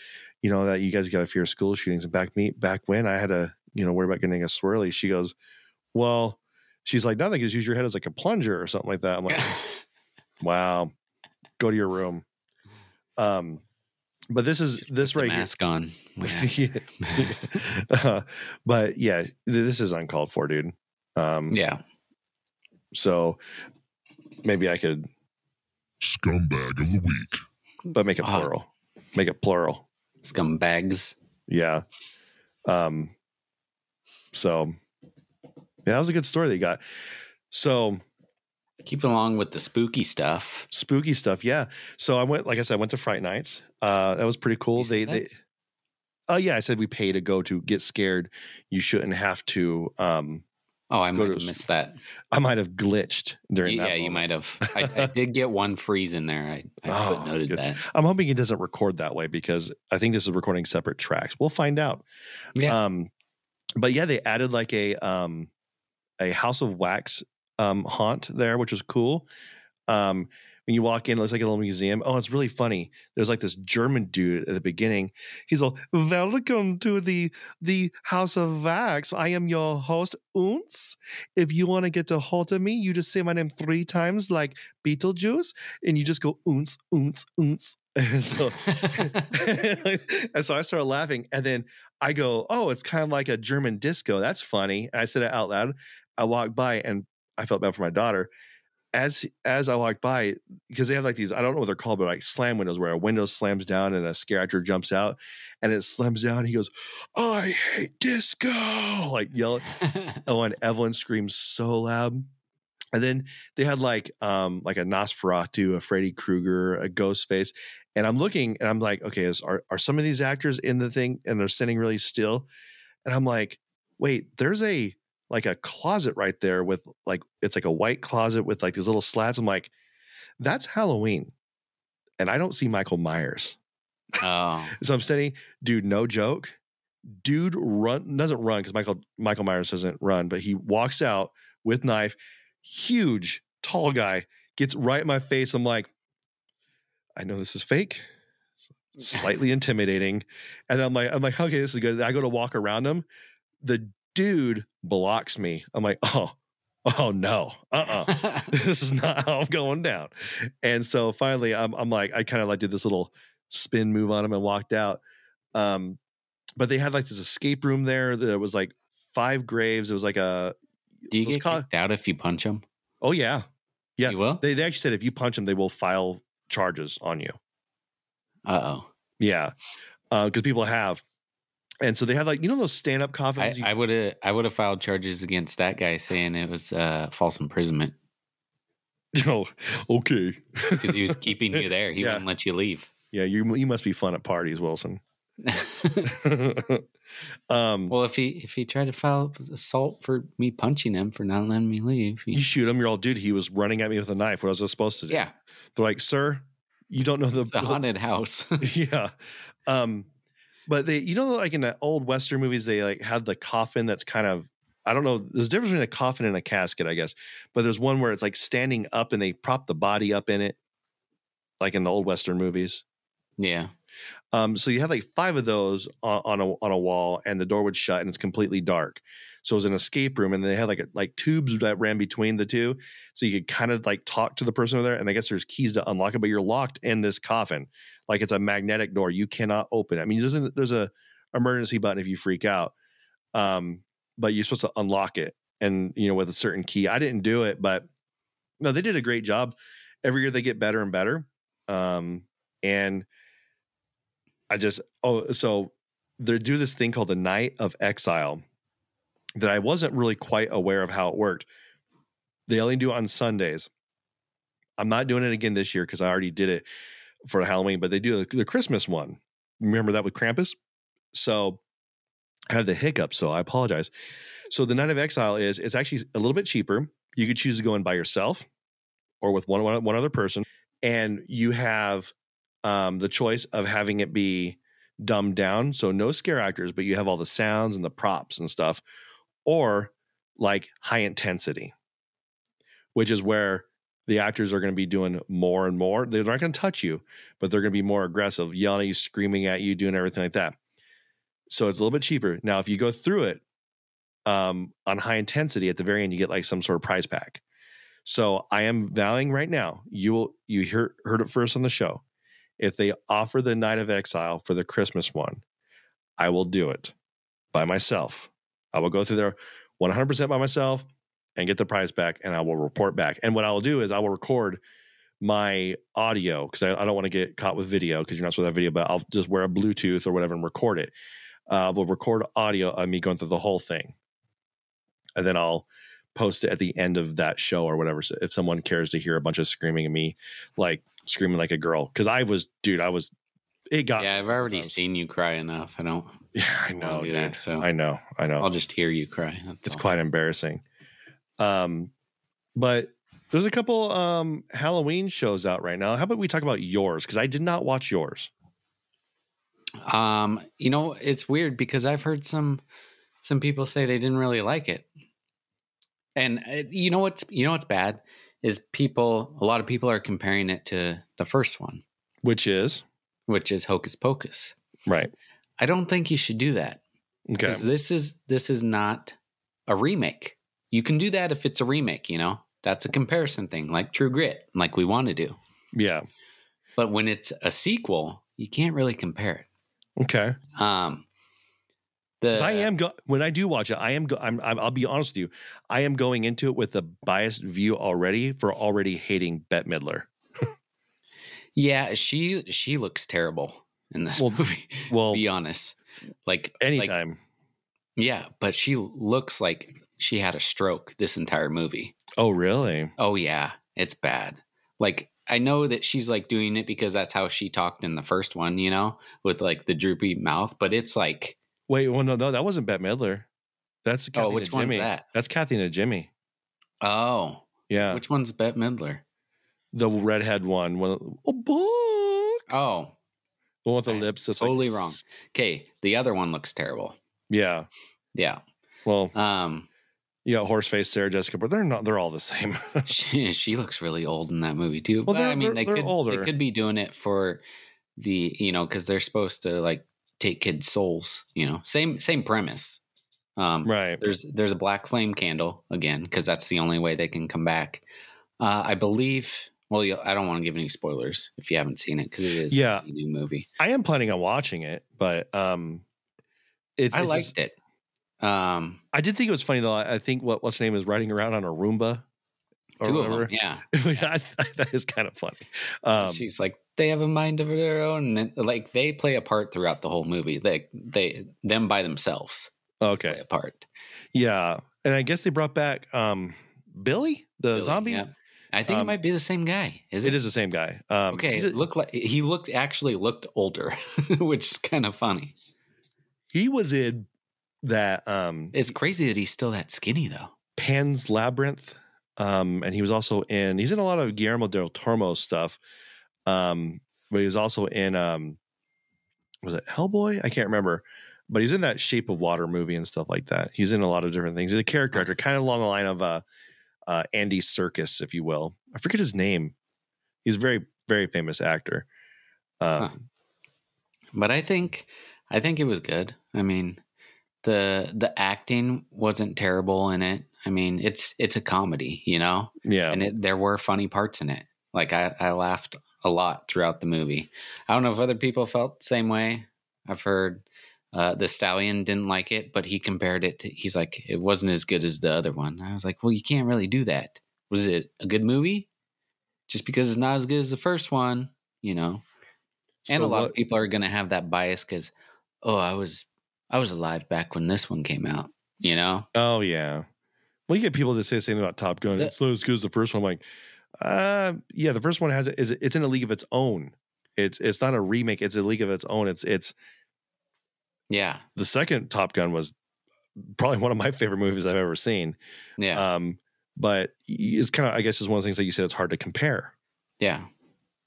you know, that you guys got to fear school shootings." And back me, back when I had to, you know, worry about getting a swirly. She goes, "Well," she's like, "Now they can just use your head as like a plunger or something like that." I'm like, "Wow, go to your room." Um, but this is this The right here. mask on. Yeah. Uh, but yeah, th- this is uncalled for, dude. Um, yeah. So maybe I could, Scumbag of the week. but make it Ah. plural. Make it plural. Scumbags. Yeah. Um. So yeah, that was a good story that you got. So Keep along with the spooky stuff. spooky stuff, yeah. So I went, like I said, I went to Fright Nights. Uh, that was pretty cool. They, they, that? uh, yeah, I said we pay to go to get scared. You shouldn't have to. Um, Oh, I might have s- missed that. I might have glitched during that. Yeah, you might have. I, I did get one freeze in there. I, I Oh, footnoted good. that. I'm hoping it doesn't record that way because I think this is recording separate tracks. We'll find out. Yeah. Um, but yeah, they added like a um a House of Wax um haunt there, which was cool. Um, when you walk in, it looks like a little museum. Oh, it's really funny. There's like this German dude at the beginning. He's all, "Welcome to the the House of Wax. I am your host, Unz. If you want to get a hold of me, you just say my name three times, like Beetlejuice, and you just go Unz, Unz, Unz." And so, and so I started laughing, and then I go, "Oh, it's kind of like a German disco. That's funny." And I said it out loud. I walked by, and I felt bad for my daughter. As as I walked by, because they have like these, I don't know what they're called, but like slam windows, where a window slams down and a scare actor jumps out, and it slams down. And He goes, "I hate disco!" Like yell. Oh, and Evelyn screams so loud. And then they had like um like a Nosferatu, a Freddy Krueger, a Ghostface, and I'm looking and I'm like, okay, is, are are some of these actors in the thing and they're sitting really still? And I'm like, wait, there's a like a closet right there with like it's like a white closet with like these little slats. I'm like, that's Halloween, and I don't see Michael Myers. oh, So I'm standing, dude, no joke. Dude run doesn't run because Michael Michael Myers doesn't run, but he walks out with knife, huge, tall guy, gets right in my face. I'm like, I know this is fake, slightly intimidating. And I'm like, I'm like, okay, this is good. I go to walk around him. The dude blocks me. I'm like, oh, oh no, uh-uh. this is not how I'm going down. And so finally, I'm, I'm like, I kind of like did this little spin move on him and walked out. Um, but they had like this escape room there. that was like five graves. It was like a, do you get call- kicked out if you punch them? oh yeah, yeah. You will. They, they actually said if you punch them, they will file charges on you. Uh oh. Yeah, because people have. And so they had like you know those stand up coffins. I would have I would have filed charges against that guy saying it was uh, false imprisonment Oh, okay. because he was keeping you there. He Yeah. wouldn't let you leave. Yeah, you you must be fun at parties, Wilson. um, well, if he if he tried to file assault for me punching him for not letting me leave, he- you shoot him, you're all dude. He was running at me with a knife. What was I supposed to do? yeah, They're like, sir, you don't know the. haunted house. yeah. Um, but they, you know, like in the old Western movies, they like have the coffin that's kind of, I don't know, there's a difference between a coffin and a casket, I guess. But there's one where it's like standing up and they prop the body up in it, like in the old Western movies. yeah, Um, so you had like five of those on, on a on a wall, and the door would shut, and it's completely dark. So it was an escape room, and they had like a, like tubes that ran between the two, so you could kind of like talk to the person over there. And I guess there's keys to unlock it, but you're locked in this coffin, like it's a magnetic door. You cannot open it. I mean, there's a, there's a emergency button if you freak out, um, but you're supposed to unlock it, and you know with a certain key. I didn't do it, but no, they did a great job. Every year they get better and better, um, and I just oh so they do this thing called the Night of Exile that I wasn't really quite aware of how it worked. They only do it on Sundays. I'm not doing it again this year because I already did it for Halloween, but they do the, Christmas one. Remember that with Krampus? So I have the hiccup, so I apologize. So the Night of Exile is it's actually a little bit cheaper. You could choose to go in by yourself or with one one, one other person, and you have um, the choice of having it be dumbed down, so no scare actors, but you have all the sounds and the props and stuff, or like high intensity, which is where the actors are going to be doing more and more. They're not going to touch you, but they're going to be more aggressive, yelling at you, screaming at you, doing everything like that. So it's a little bit cheaper. Now, if you go through it um, on high intensity, at the very end, you get like some sort of prize pack. So I am vowing right now, you will you hear, heard it first on the show. If they offer the Night of Exile for the Christmas one, I will do it by myself. I will go through there 100% by myself and get the prize back, and I will report back. And what I will do is I will record my audio because I, I don't want to get caught with video because you're not supposed to have video, but I'll just wear a Bluetooth or whatever and record it. Uh, we'll record audio of me going through the whole thing, and then I'll post it at the end of that show or whatever. So if someone cares to hear a bunch of screaming at me, like screaming like a girl, because I was, dude, I was. It got. yeah. I've already seen you cry enough. I don't. Yeah, I know, dude. that, so I know, I know. I'll just hear you cry. that's it's all. quite embarrassing. Um, but there's a couple um Halloween shows out right now. How about we talk about yours? Because I did not watch yours. Um, you know, it's weird because I've heard some some people say they didn't really like it. And uh, you know what's you know what's bad is people. A lot of people are comparing it to the first one, Which is which is Hocus Pocus. right. I don't think you should do that Okay. because this is this is not a remake. You can do that if it's a remake. You know, that's a comparison thing, like True Grit, like we want to do. Yeah. But when it's a sequel, you can't really compare it. Okay. Um, the I am go- when I do watch it, I am, go- I'm, I'm I'll be honest with you, I am going into it with a biased view already for already hating Bette Midler. Yeah, she she looks terrible in this Well, movie. Well, be honest, like like- anytime. yeah, but she looks like she had a stroke this entire movie. oh, really? Oh yeah, it's bad. Like I know that she's like doing it because that's how she talked in the first one, you know, with like the droopy mouth. But it's like, Wait, well, no, no, that wasn't Bette Midler. That's Kathy oh, which one's Jimmy. that? That's Kathy Najimy. Oh, Yeah, which one's Bette Midler? the redhead one. One, oh, book. Oh, The one with the I- lips. That's like, totally wrong. Okay, the other one looks terrible. Yeah. Yeah. Well, Um, you got horse face Sarah Jessica, but they're not. They're all the same. she, she looks really old in that movie too. Well, but they're- I mean, they're- they they're could older. they could be doing it for the you know because they're supposed to like take kids' souls. You know, same same premise. Um, right. There's there's a black flame candle again because that's the only way they can come back. Uh, I believe. Well, I don't want to give any spoilers if you haven't seen it because it is Yeah. a new movie. I am planning on watching it, but um, it, I liked just- it. Um, I did think it was funny though. I think what what's her name is riding around on a Roomba. or two of whatever. them, yeah. I, that is kind of funny. Um, She's like they have a mind of their own, and like they play a part throughout the whole movie. They they them by themselves play okay, a part. yeah, and I guess they brought back um Billy the Billy, zombie. yeah. I think it Um, might be the same guy. Is it? It is the same guy. Um, Okay, he it looked like he looked actually looked older, which is kind of funny. he was in that um It's crazy that he's still that skinny though. Pan's Labyrinth. Um, and he was also in he's in a lot of Guillermo del Toro stuff. Um, but he was also in um was it Hellboy? I can't remember. But he's in that Shape of Water movie and stuff like that. He's in a lot of different things. He's a character actor, kind of along the line of uh uh Andy Serkis, if you will. I forget his name. He's a very, very famous actor. Um Huh. But I think I think it was good. I mean, the the acting wasn't terrible in it. I mean, it's it's a comedy, you know, yeah. and it, there were funny parts in it. Like I, I laughed a lot throughout the movie. I don't know if other people felt the same way. I've heard uh, the stallion didn't like it, but he compared it to. He's like, it wasn't as good as the other one. I was like, well, you can't really do that. Was it a good movie? Just because it's not as good as the first one, you know. and a lot what- of people are going to have that bias because, oh, I was I was alive back when this one came out. You know, Oh yeah. Well, you get people that say the same about Top Gun. The- it's not as good as the first one. I'm like, uh, yeah, the first one has is it's in a league of its own. It's it's not a remake. It's a league of its own. It's it's yeah, the second Top Gun was probably one of my favorite movies I've ever seen. yeah, Um, but it's kind of I guess it's one of the things that you said it's hard to compare, yeah.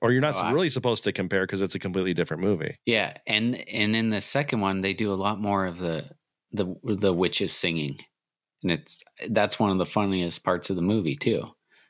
or you're not Oh, I- really supposed to compare because it's a completely different movie. Yeah, and and in the second one, they do a lot more of the the the witches singing, and it's that's one of the funniest parts of the movie too.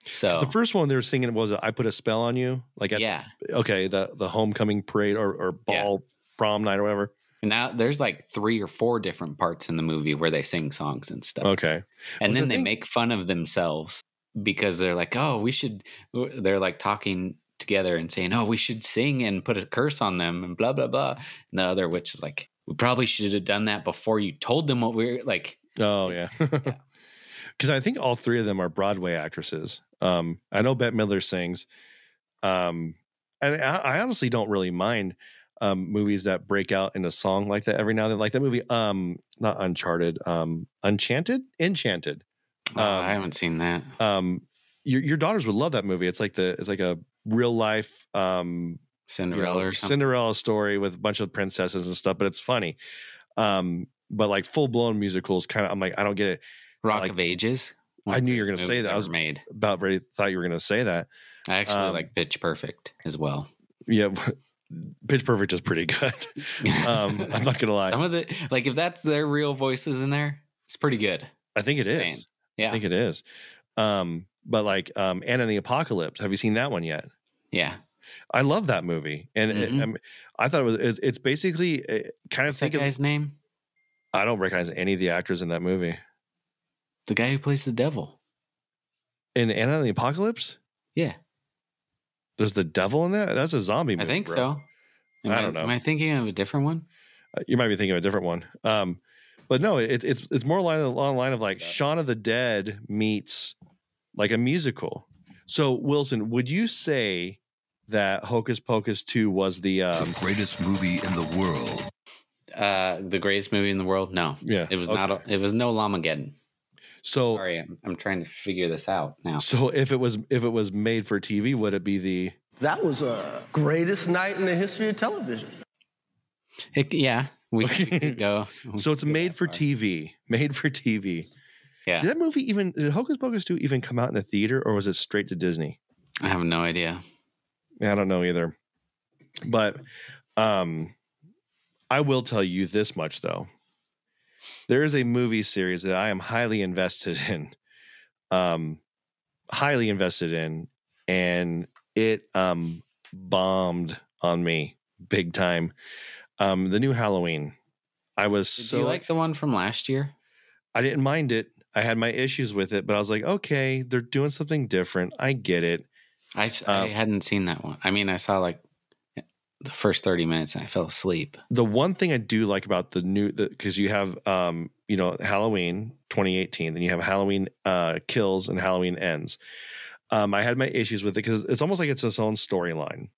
So The first one they were singing was "I Put a Spell on You," like at, yeah, okay, the the homecoming parade or, or Yeah. ball prom night or whatever. And now there's like three or four different parts in the movie where they sing songs and stuff, Okay, and then the they thing- make fun of themselves because they're like, oh, we should. They're like talking together and saying, oh, we should sing and put a curse on them and blah blah blah. And the other witch is like, we probably should have done that before you told them what we're like. Oh yeah. Because I think all three of them are Broadway actresses. Um, I know Bette Midler sings. Um, and I, I honestly don't really mind um, movies that break out in a song like that every now and then. Like that movie, um, not Uncharted, um, Enchanted, Enchanted. Oh, I Um, haven't seen that. Um, your your daughters would love that movie. It's like the it's like a real life um you Cinderella know, or. Cinderella story with a bunch of princesses and stuff, but it's funny. Um, but like full blown musicals, kind of. I'm like, I don't get it. Rock like- of Ages. I knew you were gonna say that. I was- made. About ready. Thought you were going to say that. I actually um, like Pitch Perfect as well. Yeah, Pitch Perfect is pretty good. um, I'm not gonna lie. Some of the like, if that's their real voices in there, it's pretty good. I think it is. saying. Yeah, I think it is. Um, but like um Anna and the Apocalypse. Have you seen that one yet? Yeah. I love that movie, and it- Mhm. I, I thought it was. It's, it's basically uh, kind of What's that think of. guy's name? I don't recognize any of the actors in that movie. The guy who plays the devil. In Anna and the Apocalypse, Yeah, there's the devil in that. That's a zombie movie. I think bro. so. Am I don't know. Am I thinking of a different one? Uh, You might be thinking of a different one. Um, but no, it, it's it's more line along the line of like Shaun of the Dead meets like a musical. So Wilson, would you say that Hocus Pocus two was the um, the greatest movie in the world. Uh, the greatest movie in the world? No, yeah? it was okay. not. A, it was no Lamageddon. So Sorry, I'm, I'm trying to figure this out now. so if it was if it was made for TV, would it be the That was a greatest night in the history of television. It, yeah, we could go. so it's made for far. TV, made for TV. Yeah, Did that movie even did Hocus Pocus two even come out in the theater or was it straight to Disney? I have no idea. I don't know either. But um I will tell you this much though. There is a movie series that I am highly invested in. Um highly invested in and it um bombed on me big time. Um the new Halloween. I was Did so you like the one from last year? I didn't mind it. I had my issues with it, but I was like, okay, they're doing something different. I get it. I, I Um, hadn't seen that one. I mean, I saw like the first 30 minutes and I fell asleep. the one thing I do like about the new because you have um you know Halloween 2018, then you have Halloween uh kills and Halloween ends. Um, I had my issues with it because it's almost like it's its own storyline.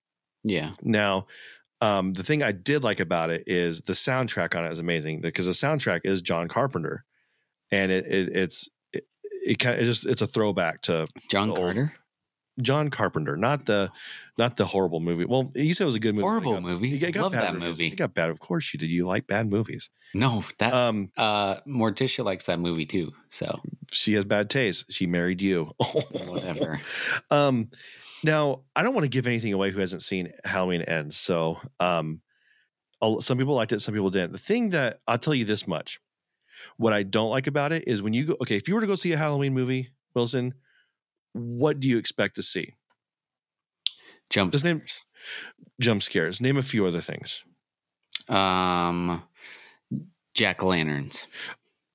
Yeah. Now, um, the thing I did like about it is the soundtrack on it is amazing because the soundtrack is John Carpenter, and it, it it's it, it kind of it just it's a throwback to John Carter? John Carpenter, not the not the horrible movie. Well, you said it was a good movie. Horrible got- movie? it got- Love bad that reviews. movie. It got bad. Of course you did. You like bad movies. No, that Um, uh Morticia likes that movie too. So she has bad taste. She married you. whatever. um, now I don't want to give anything away who hasn't seen Halloween Ends. So, um, some people liked it, some people didn't. The thing that I'll tell you this much: what I don't like about it is when you go. Okay, if you were to go see a Halloween movie, Wilson, what do you expect to see? Jump name- scares. Jump scares. Name a few other things. Um Jack o' lanterns.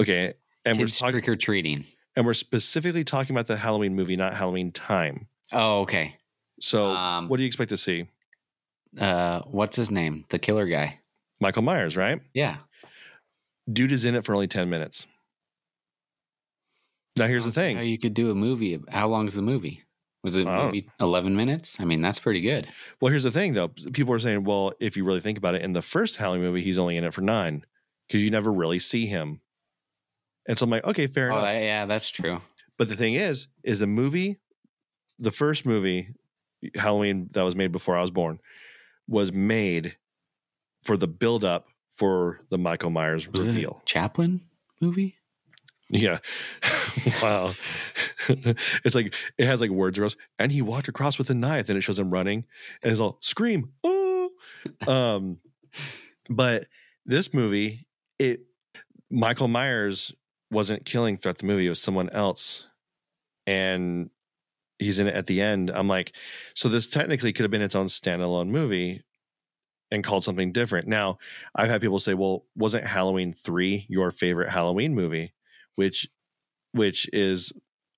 Okay, and we're Kids talking, trick or treating. and we're specifically talking about the Halloween movie, not Halloween time. Oh, okay. So, Um, what do you expect to see? Uh what's his name? The killer guy. Michael Myers, right? Yeah. Dude is in it for only 10 minutes. Now, here's the I don't see thing. How you could do a movie? How long is the movie? Was it oh. maybe eleven minutes? I mean, that's pretty good. Well, here's the thing, though. People are saying, well, if you really think about it, in the first Halloween movie, he's only in it for nine because you never really see him. And so I'm like, okay, fair Oh, enough. that- yeah, that's true. But the thing is, is the movie, the first movie, Halloween that was made before I was born, was made for the build up for the Michael Myers Was it reveal. Chaplin movie? Yeah. wow. it's like it has like words across, and he walked across with a knife, and it shows him running, and it's all scream. Oh. Um, but this movie, it Michael Myers wasn't killing throughout the movie; it was someone else, and he's in it at the end. I'm like, so this technically could have been its own standalone movie. And called something different. Now, I've had people say, "Well, wasn't Halloween three your favorite Halloween movie?" Which which is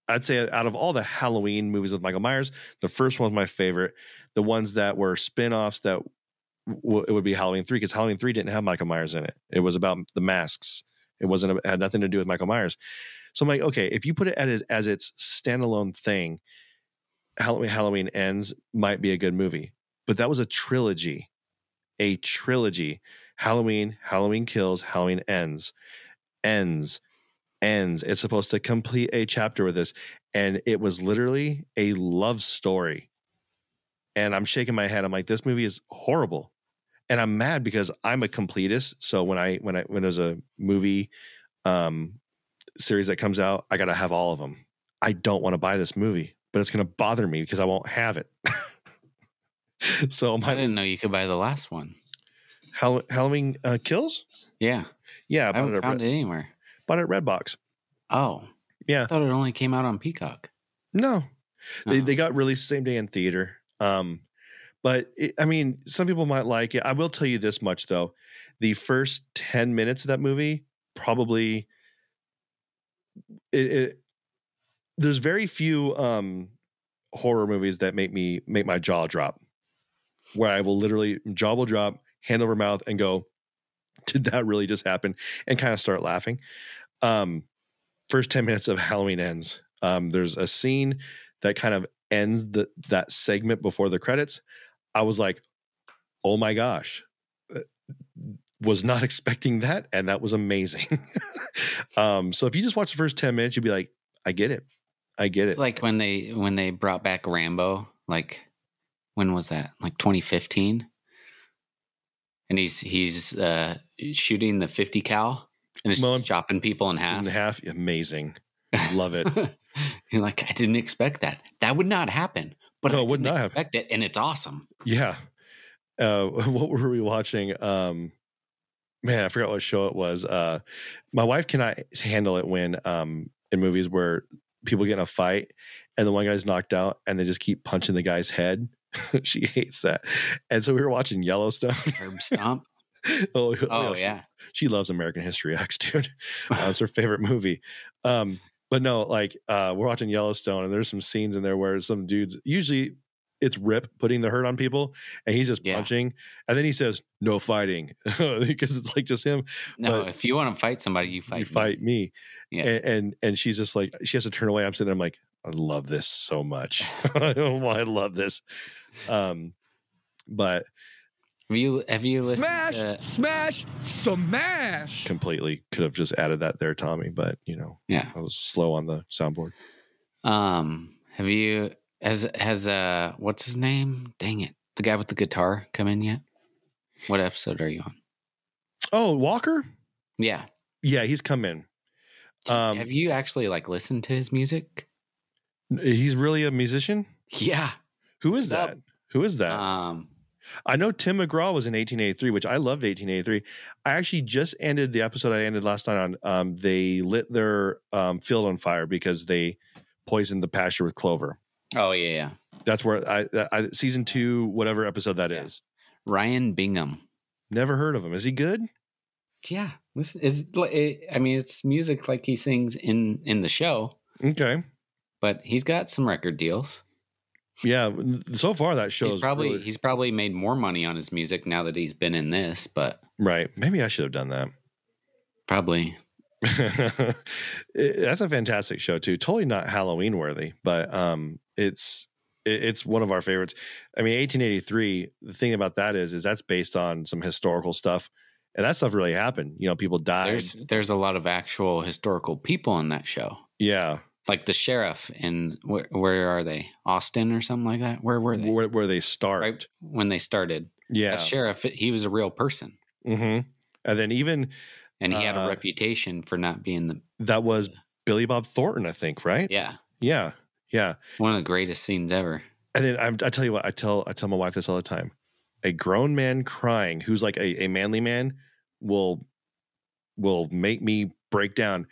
I'd say out of all the Halloween movies with Michael Myers, the first one was my favorite. The ones that were spin-offs that w- it would be Halloween 3 because Halloween 3 didn't have Michael Myers in it. It was about the masks. It wasn't it had nothing to do with Michael Myers. So I'm like, okay, if you put it as its standalone thing, Halloween Halloween Ends might be a good movie. But that was a trilogy. A trilogy. Halloween, Halloween Kills, Halloween Ends. Ends ends. It's supposed to complete a chapter with this. And it was literally a love story. And I'm shaking my head. I'm like, this movie is horrible. And I'm mad because I'm a completist. So when I when I when there's a movie um series that comes out, I gotta have all of them. I don't want to buy this movie, but it's gonna bother me because I won't have it. so I didn't know you could buy the last one. Hall- Halloween uh, kills? Yeah, Yeah, I haven't found it anywhere. Bought it at Redbox. Oh, Yeah. I thought it only came out on Peacock. No, they they got released same day in theater. Um, but it, I mean, some people might like it. I will tell you this much though: the first ten minutes of that movie probably it, it there's very few um horror movies that make me make my jaw drop, where I will literally jaw will drop, hand over mouth, and go, "Did that really just happen?" and kind of start laughing. Um, first ten minutes of Halloween ends. Um, there's a scene that kind of ends the, that segment before the credits. I was like, "Oh my gosh." Uh, Was not expecting that, and that was amazing. um, so if you just watch the first 10 minutes, you'd be like, I get it. I get it. It's like when they when they brought back Rambo. Like when was that? Like 2015. And he's he's uh, shooting the 50 cal and it's Well, chopping people in half. in half, amazing. Love it. You're like, I didn't expect that. That would not happen. But No, I would not expect it, and it's awesome. Yeah. Uh, what were we watching? Um, man, I forgot what show it was. Uh, my wife cannot handle it when um, in movies where people get in a fight and the one guy's knocked out and they just keep punching the guy's head. she hates that. And so we were watching Yellowstone. Curb Stomp. oh, Oh she- yeah. she loves American History X, dude. Uh, it's her favorite movie. Um, but no, like uh, we're watching Yellowstone, and there's some scenes in there where some dudes usually it's Rip putting the hurt on people, and he's just Yeah. punching, and then he says no fighting because it's like just him. No, But- if you want to fight somebody, you fight. you me. fight me, Yeah. and, and and she's just like she has to turn away. I'm sitting there, I'm like, I love this so much. I don't know why I love this. Um, but Have you have you listened? Smash, to- smash, smash. completely could have just added that there, Tommy. But you know, Yeah. I was slow on the soundboard. Um, have you has has uh what's his name? Dang it, the guy with the guitar come in yet? What episode are you on? Oh, Walker. Yeah. Yeah, he's come in. Um, have you actually like listened to his music? He's really a musician. Yeah. Who is Yup. that? Who is that? Um, I know Tim McGraw was in 1883, which I loved 1883. I actually just ended the episode I ended last night on. Um, they lit their um, field on fire because they poisoned the pasture with clover. oh yeah, yeah. That's where I, I season two, whatever episode that is. Yeah. Ryan Bingham. Never heard of him. Is he good? Yeah. Listen, is I mean, it's music like he sings in in the show, Okay. but he's got some record deals. Yeah. So far, that shows he's probably really- he's probably made more money on his music now that he's been in this, but right. Maybe I should have done that. probably that's a fantastic show too. Totally not Halloween worthy, but um, it's it's one of our favorites. I mean, 1883. The thing about that is, is that's based on some historical stuff, and that stuff really happened. You know, people died. there's there's a lot of actual historical people in that show. yeah, Like the sheriff in where, where are they? Austin or something like that. Where were they? where, where they start. right when they started. Yeah. That sheriff, he was a real person, hmm And then even and he had Uh, a reputation for not being the. that was Billy Bob Thornton, I think, right? Yeah, Yeah. Yeah. one of the greatest scenes ever. And then I, I tell you what, I tell I tell my wife this all the time. A grown man crying, who's like a, a manly man, will will make me break down.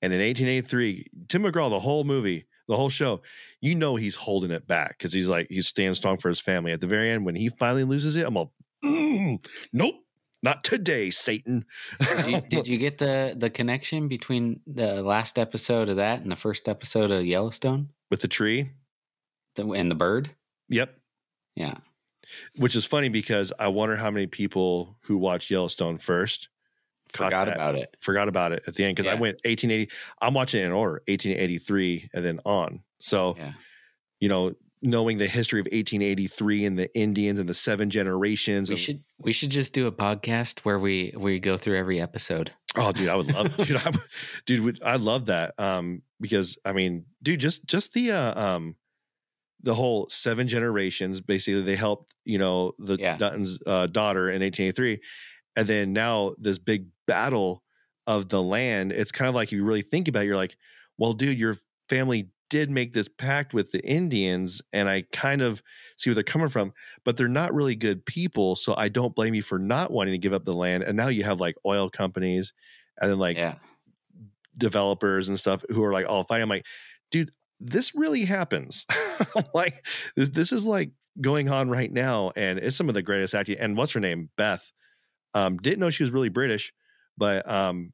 And in 1883, Tim McGraw, the whole movie, the whole show, you know he's holding it back because he's like he's staying strong for his family. At the very end, when he finally loses it, I'm all, "Mm, nope, not today, Satan. Did you, did you get the the connection between the last episode of that and the first episode of Yellowstone with the tree? the, and the bird? Yep. Yeah, Which is funny because I wonder how many people who watched Yellowstone first forgot that. about it. forgot about it at the end because I went 1880. I'm watching it in order, 1883 and then on. So, Yeah, you know, knowing the history of 1883 and the Indians and the seven generations. we of- should we should just do a podcast where we we go through every episode. oh, dude, I would love, dude, I, would- dude, I love that. Um, because I mean, dude, just, just the, uh, um, the whole seven generations, basically they helped, you know, the Yeah. Dutton's uh, daughter in 1883. And then now this big battle of the land. It's kind of like if you really think about it, you're like, well, dude, your family did make this pact with the Indians, and I kind of see where they're coming from, but they're not really good people. So I don't blame you for not wanting to give up the land. And now you have like oil companies and then like yeah, developers and stuff who are like all fine. I'm like, dude, this really happens. like this, this is like going on right now, and it's some of the greatest acting. And what's her name? Beth. Um, didn't know she was really British, but um,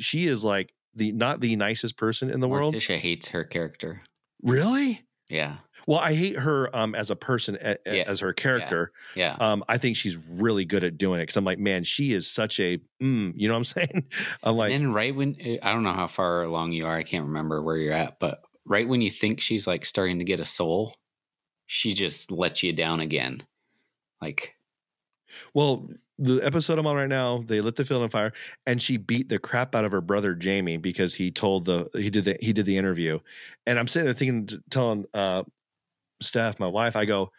she is like the not the nicest person in the world. Morticia hates her character. Really? Yeah. Well, I hate her um as a person a, a- Yeah. as her character. Yeah. Um, I think she's really good at doing it because I'm like, man, she is such a, mm, you know what I'm saying? I'm like, and then right when I don't know how far along you are, I can't remember where you're at, but right when you think she's like starting to get a soul, she just lets you down again. Like well, the episode I'm on right now, they lit the field on fire, and she beat the crap out of her brother Jamie because he told the he did the he did the interview, and I'm sitting there thinking, telling uh, Steph, my wife, I go,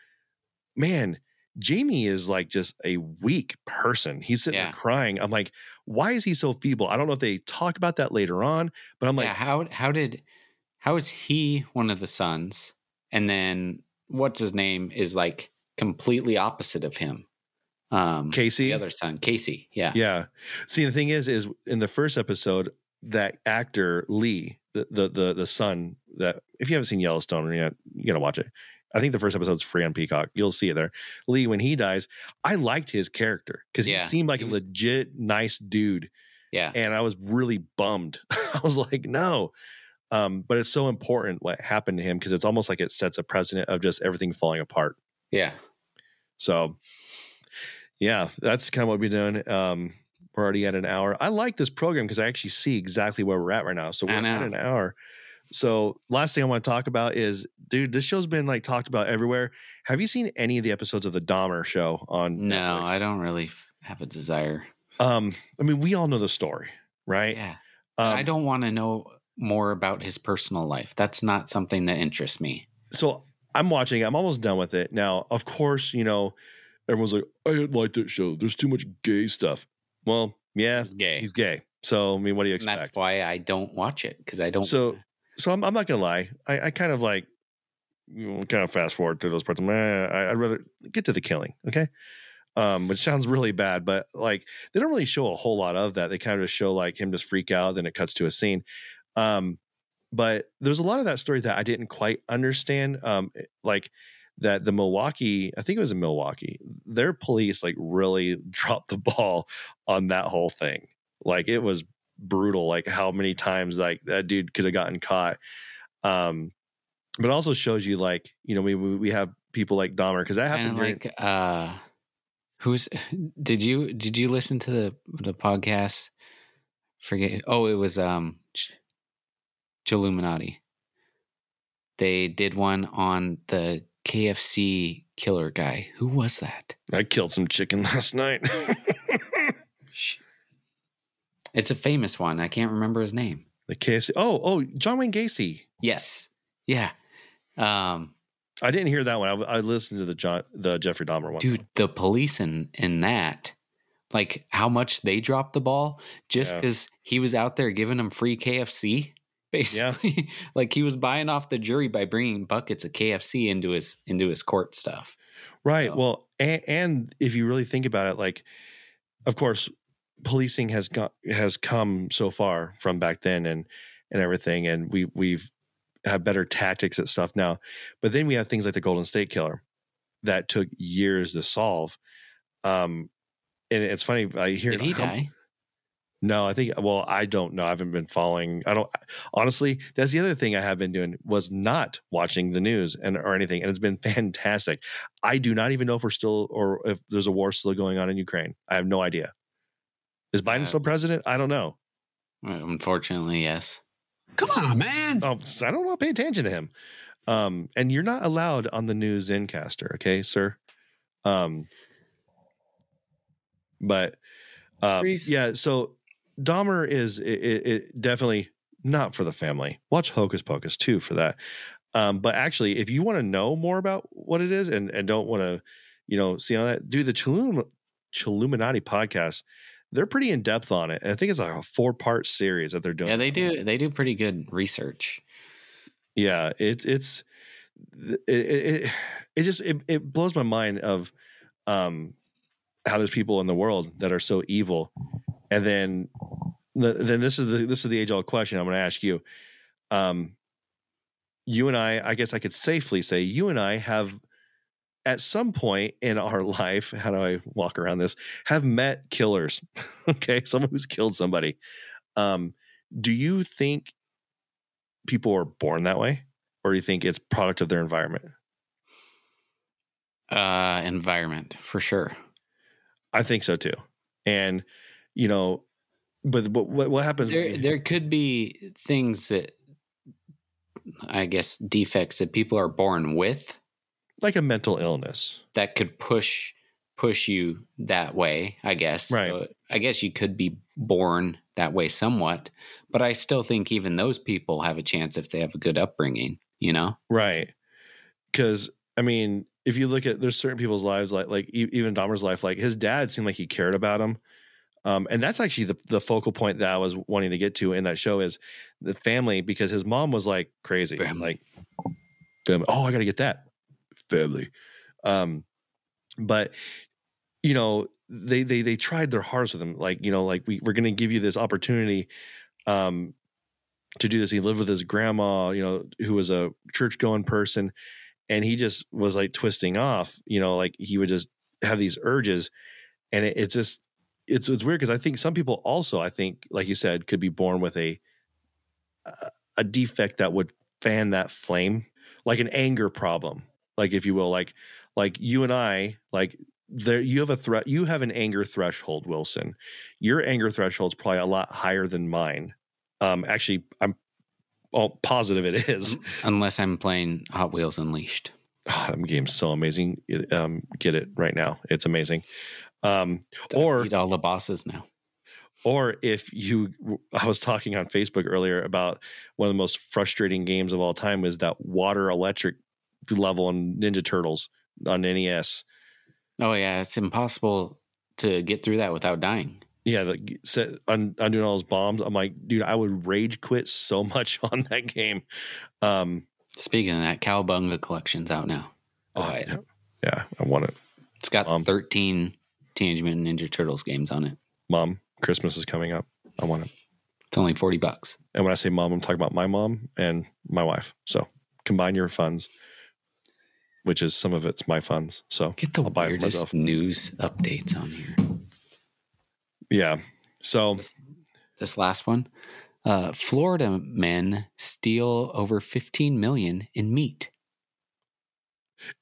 man. Jamie is like just a weak person. He's sitting Yeah. there crying. I'm like, why is he so feeble? I don't know if they talk about that later on, but I'm like, yeah, how how did how is he one of the sons? And then what's his name is like completely opposite of him. Um Casey? the other son, Casey. Yeah. Yeah. See, the thing is, is in the first episode, that actor Lee, the the the, the son that if you haven't seen Yellowstone, you're gonna, you gotta watch it. I think the first episode's free on Peacock. You'll see it there. Lee, when he dies, I liked his character because Yeah, he seemed like he a legit nice dude, Yeah. and I was really bummed. I was like, no. Um, but it's so important what happened to him because it's almost like it sets a precedent of just everything falling apart. Yeah. So, yeah, that's kind of what we're doing. Um, we're already at an hour. I like this program because I actually see exactly where we're at right now. So we're at an hour. So last thing I want to talk about is, dude, this show's been like talked about everywhere. Have you seen any of the episodes of the Dahmer show on? No, Netflix? I don't really have a desire. Um, I mean, we all know the story, right? Yeah. Um, I don't want to know more about his personal life. That's not something that interests me. so I'm watching. I'm almost done with it now. Of course, you know, everyone's like, I didn't like that show. There's too much gay stuff. Well, yeah, He's gay. he's gay. So I mean, what do you and expect? that's why I don't watch it because I don't. So, so I'm, I'm not gonna lie. I, I kind of like, you know, kind of fast forward through those parts. I'm, eh, I, I'd rather get to the killing. Okay. Um, which sounds really bad, but like they don't really show a whole lot of that. They kind of just show like him just freak out, then it cuts to a scene. Um, but there's a lot of that story that I didn't quite understand. Um, like that the Milwaukee, I think it was in Milwaukee, their police like really dropped the ball on that whole thing. Like it was brutal, like how many times like that dude could have gotten caught. Um, but also shows you like, you know, we we have people like Dahmer because that happened during, like uh, who's did you did you listen to the the podcast? Forget. Oh, it was um, Chilluminati. They did one on the KFC killer guy. Who was that? I killed some chicken last night. It's a famous one. I can't remember his name. the KFC. Oh, oh, John Wayne Gacy. Yes. Yeah. Um, I didn't hear that one. I, I listened to the John, the Jeffrey Dahmer one. dude, the police in in that, like how much they dropped the ball just Yeah. because he was out there giving them free KFC. Basically, like he was buying off the jury by bringing buckets of KFC into his into his court stuff. Right. So- Well, and, and if you really think about it, like, of course, policing has got has come so far from back then and and everything, and we we've have better tactics at stuff now. But then we have things like the Golden State Killer that took years to solve. Um, and it's funny. I hear Did he how- die? No, I think. Well, I don't know. I haven't been following. I don't. Honestly, that's the other thing I have been doing was not watching the news and or anything, and it's been fantastic. I do not even know if we're still or if there's a war still going on in Ukraine. I have no idea. Is Biden Uh, still president? I don't know. Unfortunately, yes. Come on, man. Oh, I don't want to Pay attention to him. Um, and you're not allowed on the news Zencastr, okay, sir. Um, but um, yeah, so Dahmer is it, it, it definitely not for the family. Watch Hocus Pocus too for that. Um, but actually, if you want to know more about what it is and and don't want to, you know, see on that, do the Chillum Chilluminati podcast. They're pretty in depth on it, and I think it's like a four part series that they're doing. Yeah, they do. They do pretty good research. yeah it, it's it, it it it just it, it blows my mind of um how there's people in the world that are so evil and then the, then this is the this is the age old question i'm going to ask you um you and I, I guess I could safely say, you and I have at some point in our life, how do I walk around this? Have met killers. okay. Someone who's killed somebody. Um, do you think people are born that way? Or do you think it's product of their environment? Uh, environment for sure. I think so too. And, you know, but, but what, what happens? There, there could be things that I guess defects that people are born with like a mental illness. that could push push you that way. I guess. Right. So I guess you could be born that way somewhat, but I still think even those people have a chance if they have a good upbringing. You know. Right. Because I mean, if you look at there's certain people's lives like like even Dahmer's life, like his dad seemed like he cared about him. Um, and that's actually the, the focal point that I was wanting to get to in that show is the family because his mom was like crazy, Family. like family. Oh, I got to get that family. Um, but you know they they they tried their hardest with him. Like you know, like we we're going to give you this opportunity, um, to do this. He lived with his grandma, you know, who was a church going person, and he just was like twisting off. You know, like he would just have these urges, and it, it's just it's it's weird because I think some people also I think like you said could be born with a a- defect that would fan that flame like an anger problem like if you will like like you and I like there you have a threat you have an anger threshold Wilson. Your anger threshold is probably a lot higher than mine. Um actually I'm all positive it is. Unless I'm playing Hot Wheels Unleashed. oh, that game's so amazing. Um get it right now. It's amazing um or Eat all the bosses now. or if you i was talking on facebook earlier about one of the most frustrating games of all time was that water electric level on ninja turtles on nes Oh yeah, it's impossible to get through that without dying. yeah the set un, undoing all those bombs i'm like dude i would rage quit so much on that game um Speaking of that, Cowabunga collection's out now. oh, it. yeah, yeah i want it It's got Um, 13 Teenage Mutant Ninja Turtles games on it. mom christmas is coming up i want it It's only 40 bucks. and when i say mom i'm talking about my mom and my wife so combine your funds which is some of it's my funds so Get the I'll buy it weirdest myself. news updates on here. yeah so This last one. Uh, Florida men steal over 15 million in meat.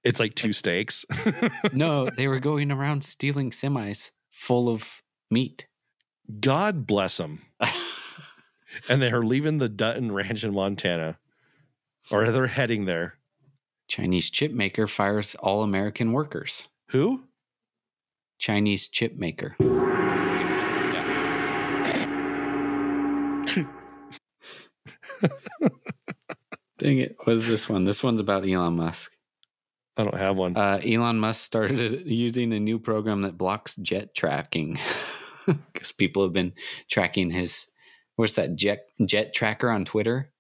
It's like two steaks. No, they were going around stealing semis full of meat. God bless them. And they are leaving the Dutton Ranch in Montana, or they're heading there. Chinese chip maker fires all American workers. Who? Chinese chip maker. Dang it. What is this one? This one's about Elon Musk. I don't have one. Uh, Elon Musk started using a new program that blocks jet tracking because people have been tracking his, what's that, jet, jet tracker on Twitter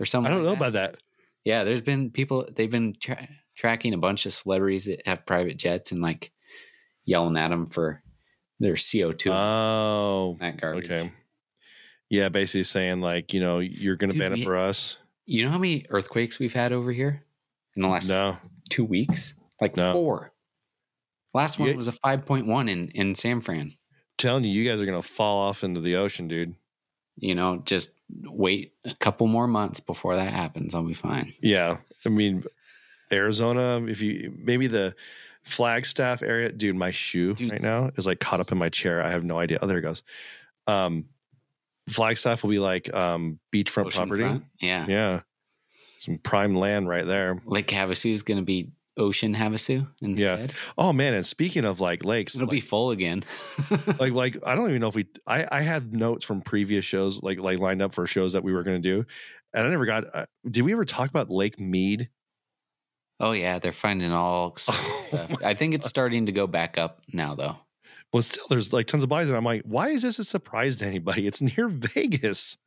or something? I don't know that? about that. Yeah, there's been people they've been tra- tracking a bunch of celebrities that have private jets and like yelling at them for their CO2 Oh, that garbage. okay. Yeah, basically saying like, you know, you're going to ban it for us. You know how many earthquakes we've had over here in the last No, two weeks? Like No. four. Last one Yeah. was a 5.1 in in San Fran. telling you, you guys are going to fall off into the ocean, dude. You know, just wait a couple more months before that happens. I'll be fine. Yeah, I mean, Arizona. If you maybe the Flagstaff area, dude, my shoe Dude. right now is like caught up in my chair. I have no idea. Oh, there it goes. Um, Flagstaff will be like um beachfront property. Oceanfront? Yeah. Yeah, some prime land right there. Lake Havasu is going to be Ocean Havasu instead. Yeah. Oh man, and speaking of like lakes, It'll be full again. like like I don't even know if we. I I had notes from previous shows like like lined up for shows that we were going to do, and I never got. Uh, did we ever talk about Lake Mead? oh yeah, they're finding all Oh, stuff. I think it's starting to go back up now though. Well, still, there's like tons of bodies, and I'm like, why is this a surprise to anybody? It's near Vegas.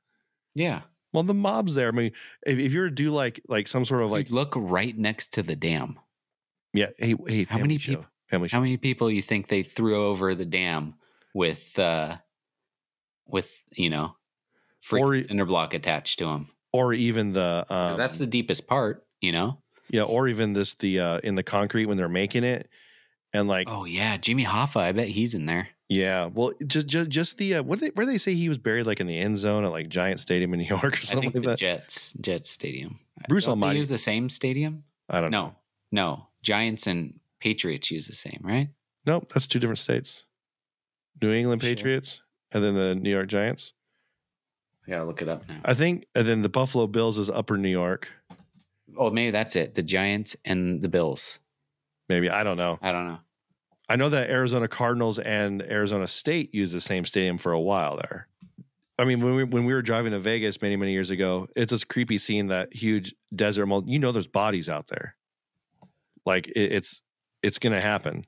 Yeah. Well, the mob's there. I mean, if, if you were to do like like some sort of like, Dude, look right next to the dam. yeah, hey, hey, How many show, peop- family show. How many people you think they threw over the dam with uh with, you know, free Or- cinder block attached to them? or even the um, that's the deepest part, you know? yeah, or even this the uh in the concrete when they're making it, and like Oh, yeah. Jimmy Hoffa, I bet he's in there. Yeah, well, just just just the uh, what they, where they say he was buried like in the end zone at like Giant Stadium in New York or I something think like the that. Jets, Jets Stadium. Bruce Don't they Almighty. use the same stadium? I don't know. No, no. Giants and Patriots use the same, right? Nope, that's two different states. New England Sure. Patriots and then the New York Giants. I gotta look it up now. I think, and then the Buffalo Bills is Upper New York. Oh, maybe that's it. The Giants and the Bills. Maybe I don't know. I don't know. I know that Arizona Cardinals and Arizona State used the same stadium for a while there. I mean, when we when we were driving to Vegas many many years ago, it's this creepy seeing that huge desert. Mul- You know, there's bodies out there. Like it, it's it's gonna happen.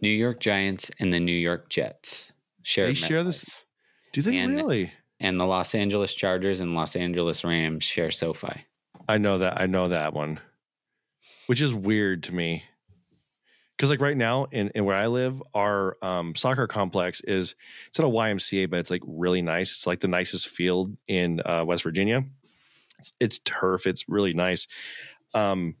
New York Giants and the New York Jets share. They share this- Do they And- really? and the Los Angeles Chargers and Los Angeles Rams share SoFi. I know that. I know that one, which is weird to me. Because like right now in, in where I live, our um, soccer complex is it's at a YMCA, but it's like really nice. It's like the nicest field in uh, West Virginia. It's, it's turf. It's really nice. Um,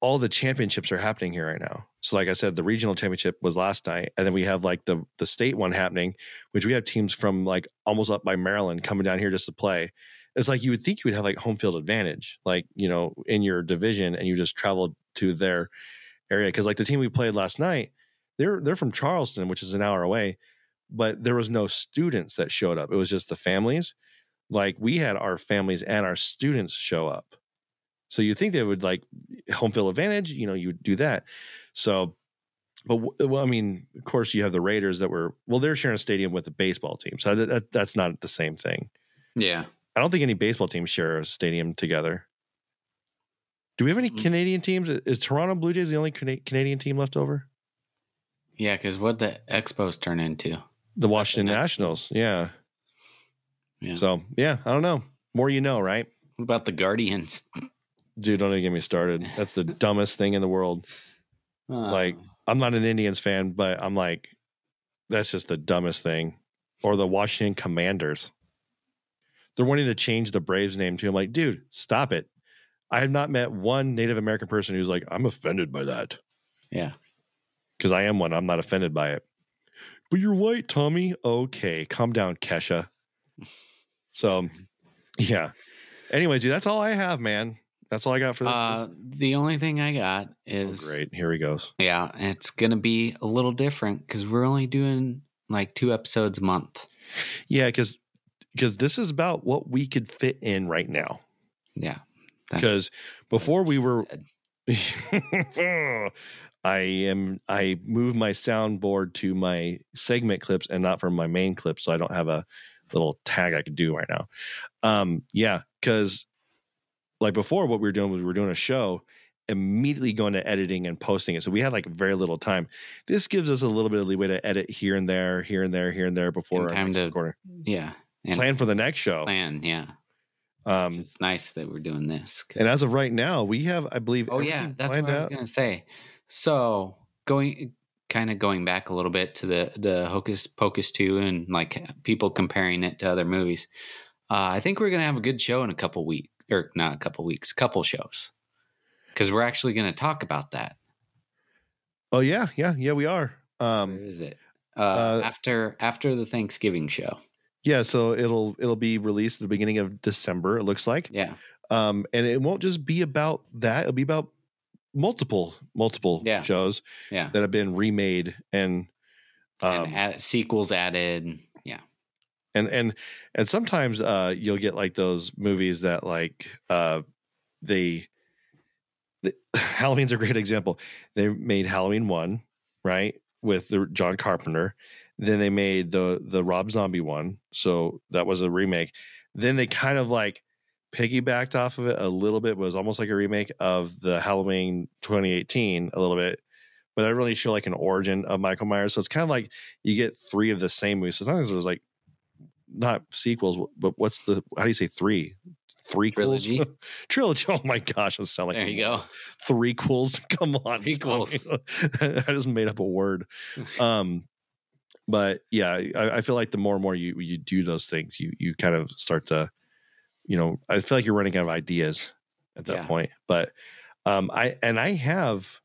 all the championships are happening here right now. So like I said, the regional championship was last night, and then we have like the the state one happening, which we have teams from like almost up by Maryland coming down here just to play it's like you would think you would have like home field advantage, like you know, in your division, and you just traveled to their area. Because like the team we played last night, they're they're from Charleston, which is an hour away, but there was no students that showed up. It was just the families. Like we had our families and our students show up. So you think they would like home field advantage, you know, you would do that. So, but uh, well, I mean, of course, you have the Raiders that were well, they're sharing a stadium with the baseball team, so that, that, that's not the same thing. Yeah. I don't think any baseball teams share a stadium together. Do we have any Mhm. Canadian teams? Is Toronto Blue Jays the only Canadian team left over? Yeah, because what the Expos turn into? The Washington Nationals. Nationals. Yeah. Yeah. So, yeah, I don't know. More you know, right? What about the Guardians? Dude, don't even get me started. That's the dumbest thing in the world. Like, Uh, I'm not an Indians fan, but I'm like, that's just the dumbest thing. Or the Washington Commanders. They're wanting to change the Braves name too. I'm like, dude, stop it. I have not met one Native American person who's like, I'm offended by that. yeah. because I am one. I'm not offended by it. But you're white, Tommy. Okay, calm down, Kesha. So, yeah. Anyway, dude, that's all I have, man. That's all I got for this. Uh, the only thing I got oh, is great. Here he goes. yeah, it's gonna be a little different because we're only doing like two episodes a month. Yeah, because because this is about what we could fit in right now. Yeah. Because before we were. I am I moved my soundboard to my segment clips and not from my main clips, so I don't have a little tag I could do right now. Um, yeah, because like before, what we were doing was we were doing a show, immediately going to editing and posting it. So we had like very little time. This gives us a little bit of leeway to edit here and there, here and there, here and there before And time to yeah. And Plan for the next show. plan, yeah. Um, it's nice that we're doing this. and as of right now, we have, I believe, Oh yeah, that's what I was gonna say. So going kind of going back a little bit to the the Hocus Pocus two and like people comparing it to other movies. Uh, I think we're gonna have a good show in a couple weeks, or not a couple weeks, couple shows, because we're actually gonna talk about that. Oh yeah, yeah, yeah, we are. Um, is it? Uh, uh, after after the Thanksgiving show. Yeah, so it'll it'll be released at the beginning of December. It looks like, Yeah, um, and it won't just be about that. It'll be about multiple multiple Yeah. shows yeah. that have been remade and um, and add, sequels added. Yeah, and and and sometimes uh you'll get like those movies that like uh they, the, halloween's a great example they made halloween one right with the john carpenter then they made the the rob zombie one so that was a remake then they kind of like piggybacked off of it a little bit was almost like a remake of the halloween 2018 a little bit but I really show like an origin of Michael Myers. So it's kind of like you get three of the same movies. So sometimes there's like not sequels, but what's the how do you say three? Three Trilogy. Trilogy. Oh my gosh, I sound like there you go. Three quills. Come on. Tommy. I just made up a word. Um, but yeah, I, I feel like the more and more you you do those things, you you kind of start to you know, I feel like you're running out of ideas at that Yeah. point. But um, I and I have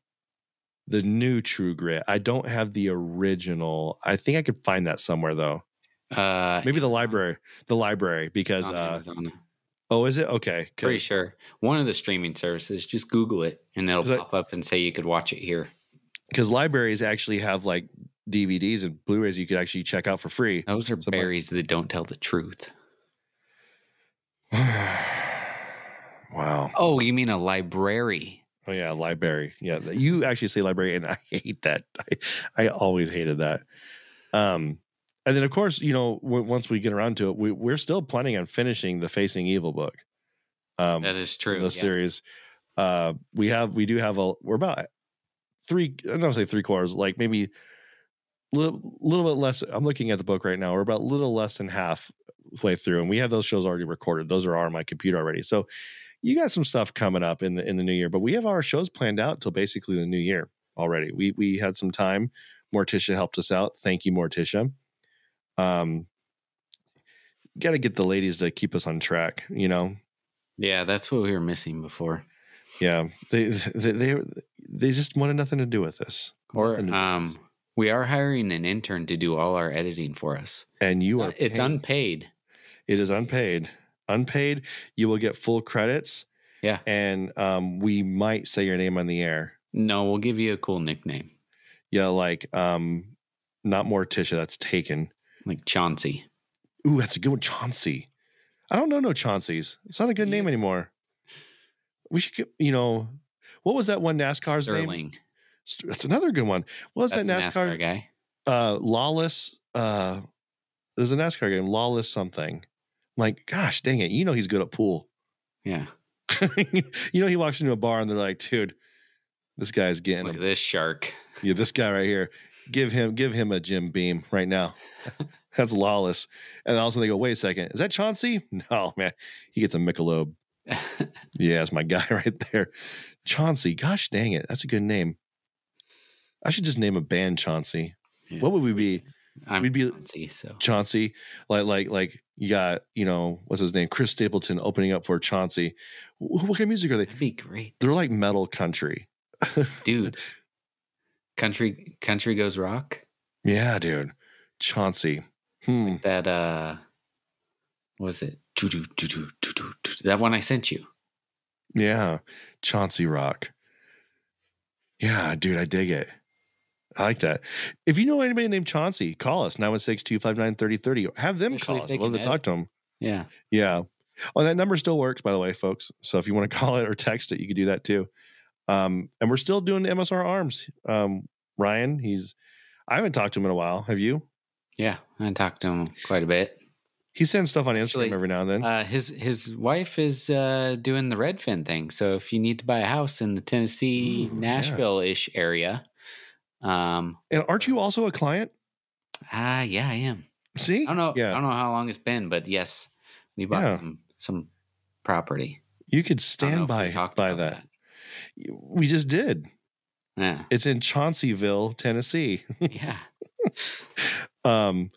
the new True Grit. I don't have the original. I think I could find that somewhere though. Uh, Maybe the library, the library, because uh, oh, is it okay? Pretty sure one of the streaming services. Just Google it, and that- pop up and say you could watch it here. because libraries actually have like DVDs and Blu-rays you could actually check out for free. Those are So my- berries that don't tell the truth. wow. Oh, you mean a library? Oh yeah, library. Yeah, you actually say library, and I hate that. I, I always hated that. Um, and then of course, you know, w- once we get around to it, we, we're still planning on finishing the Facing Evil book. Um, That is true. the yeah. series. Uh, we have we do have a we're about three. I don't say three quarters, like maybe little, little bit less. I'm looking at the book right now. We're about a little less than half way through, and we have those shows already recorded. Those are on my computer already. So you got some stuff coming up in the in the new year, but we have our shows planned out till basically the new year already. We we had some time. Morticia helped us out. Thank you, Morticia. Um, got to get the ladies to keep us on track. You know, Yeah, that's what we were missing before. yeah, they they they, they just wanted nothing to do with this. Or Nothing to do with um, this. We are hiring an intern to do all our editing for us. and you Uh, are it's paid. unpaid. it is unpaid. Unpaid. You will get full credits, Yeah. and um, we might say your name on the air. No, we'll give you a cool nickname, Yeah, like um, not Morticia. That's taken. like Chauncey. Ooh, that's a good one, Chauncey. I don't know no Chauncey's. It's not a good name anymore. We should, you know, what was that one NASCAR's name? Sterling. St- That's another good one. What was That's that NASCAR? NASCAR guy. uh lawless uh there's a NASCAR game, lawless something. I'm like, gosh dang it, you know he's good at pool. Yeah. you know he walks into a bar and they're like, dude, this guy's getting Look a, this shark. yeah, this guy right here. Give him give him a Jim Beam right now. That's lawless. And also they go, wait a second, is that Chauncey? No, man. He gets a Michelob. Yeah, that's my guy right there. Chauncey. Gosh dang it. That's a good name. I should just name a band Chauncey. Yeah. What would we be? I'm we'd be- Chauncey, so Chauncey, like like like you got you know what's his name, Chris Stapleton opening up for Chauncey. Wh- What kind of music are they? that'd be great, They're like metal country. dude. country, country goes rock. Yeah, dude. Chauncey. Hmm. That uh, what was it? That one I sent you. Yeah, Chauncey Rock. Yeah, dude, I dig it. I like that. If you know anybody named Chauncey, call us 916 259 3030. Have them Especially call us. I'd love to talk to them. Yeah, Yeah. Oh, that number still works, by the way, folks. So if you want to call it or text it, you can do that too. Um, and we're still doing MSR Arms. Um, Ryan, he's I haven't talked to him in a while. Have you? yeah. I talked to him quite a bit. He sends stuff on Instagram Actually, every now and then. Uh, his his wife is uh, doing the Redfin thing. So if you need to buy a house in the Tennessee Ooh. Nashville ish area, um, and aren't you also a client? ah, yeah, I am. See? I don't know. Yeah. I don't know how long it's been, but yes, we bought Yeah. some some property. You could I stand by by about that. We just did. Yeah, It's in Chaunceyville, Tennessee. yeah. um,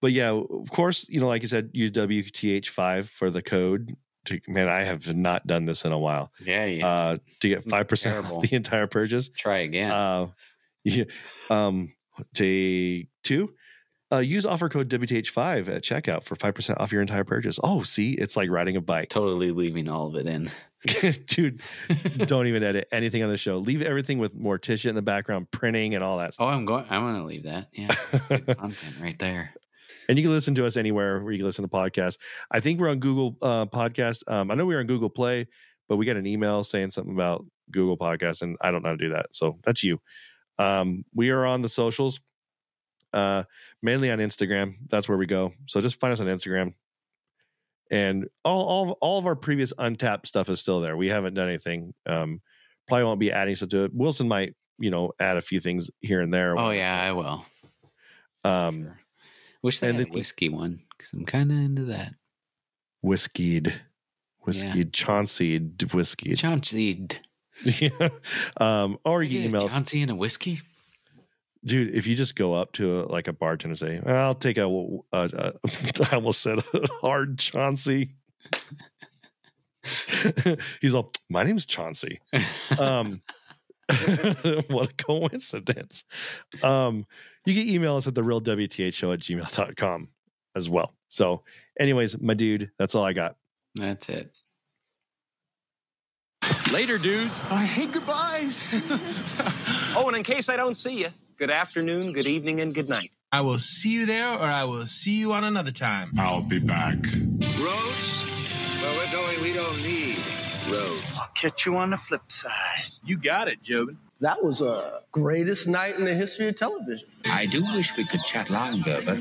but yeah, of course, you know, like you said, use WTH5 for the code. To, man, I have not done this in a while. Yeah, yeah. Uh, to get five percent off the entire purchase. Try again. Uh, yeah, um, take two. Uh, use offer code WTH5 at checkout for 5% off your entire purchase. Oh, see, it's like riding a bike. totally leaving all of it in. Dude, don't even edit anything on the show. Leave everything with Morticia in the background, printing and all that Oh. I'm going. I'm going to leave that. Yeah, content right there. and you can listen to us anywhere where you can listen to podcasts. I think we're on Google uh, Podcast. Um, I know we're on Google Play, but we got an email saying something about Google Podcasts, and I don't know how to do that. So that's you. Um, we are on the socials, uh, mainly on Instagram. That's where we go. So just find us on Instagram. And all, all, all of our previous Untappd stuff is still there. We haven't done anything. Um, probably won't be adding stuff to it. Wilson might, you know, add a few things here and there. Oh yeah, I will. Um, Sure. Wish they had a whiskey one because I'm kind of into that. whiskeyed, whiskeyed, Chaunceyed, whiskeyed. Chauncey, yeah. Um, or you can email us, Chauncey and a whiskey. dude. If you just go up to a, like a bartender and say, "I'll take a," a, a I almost said a hard Chauncey. He's all, my name's Chauncey. Um, what a coincidence. Um, you can email us at the real WTH show at gmail.com as well. So, anyways, my dude, that's all I got. That's it. Later, dudes. I hate goodbyes. oh, and in case I don't see you, good afternoon, good evening, and good night. I will see you there or I will see you on another time. I'll be back. Rose? Where we're going, we don't need roads. I'll catch you on the flip side. You got it, Jobin. That was a greatest night in the history of television. I do wish we could chat longer, but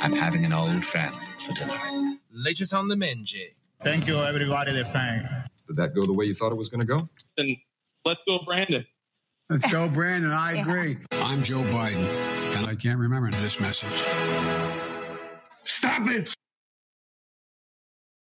I'm having an old friend for dinner. Latest on the menge. Thank you, everybody. The fan. Did that go the way you thought it was going to go? Then let's go, Brandon. Let's go, Brandon. I agree. I'm Joe Biden, and I can't remember this message. Stop it!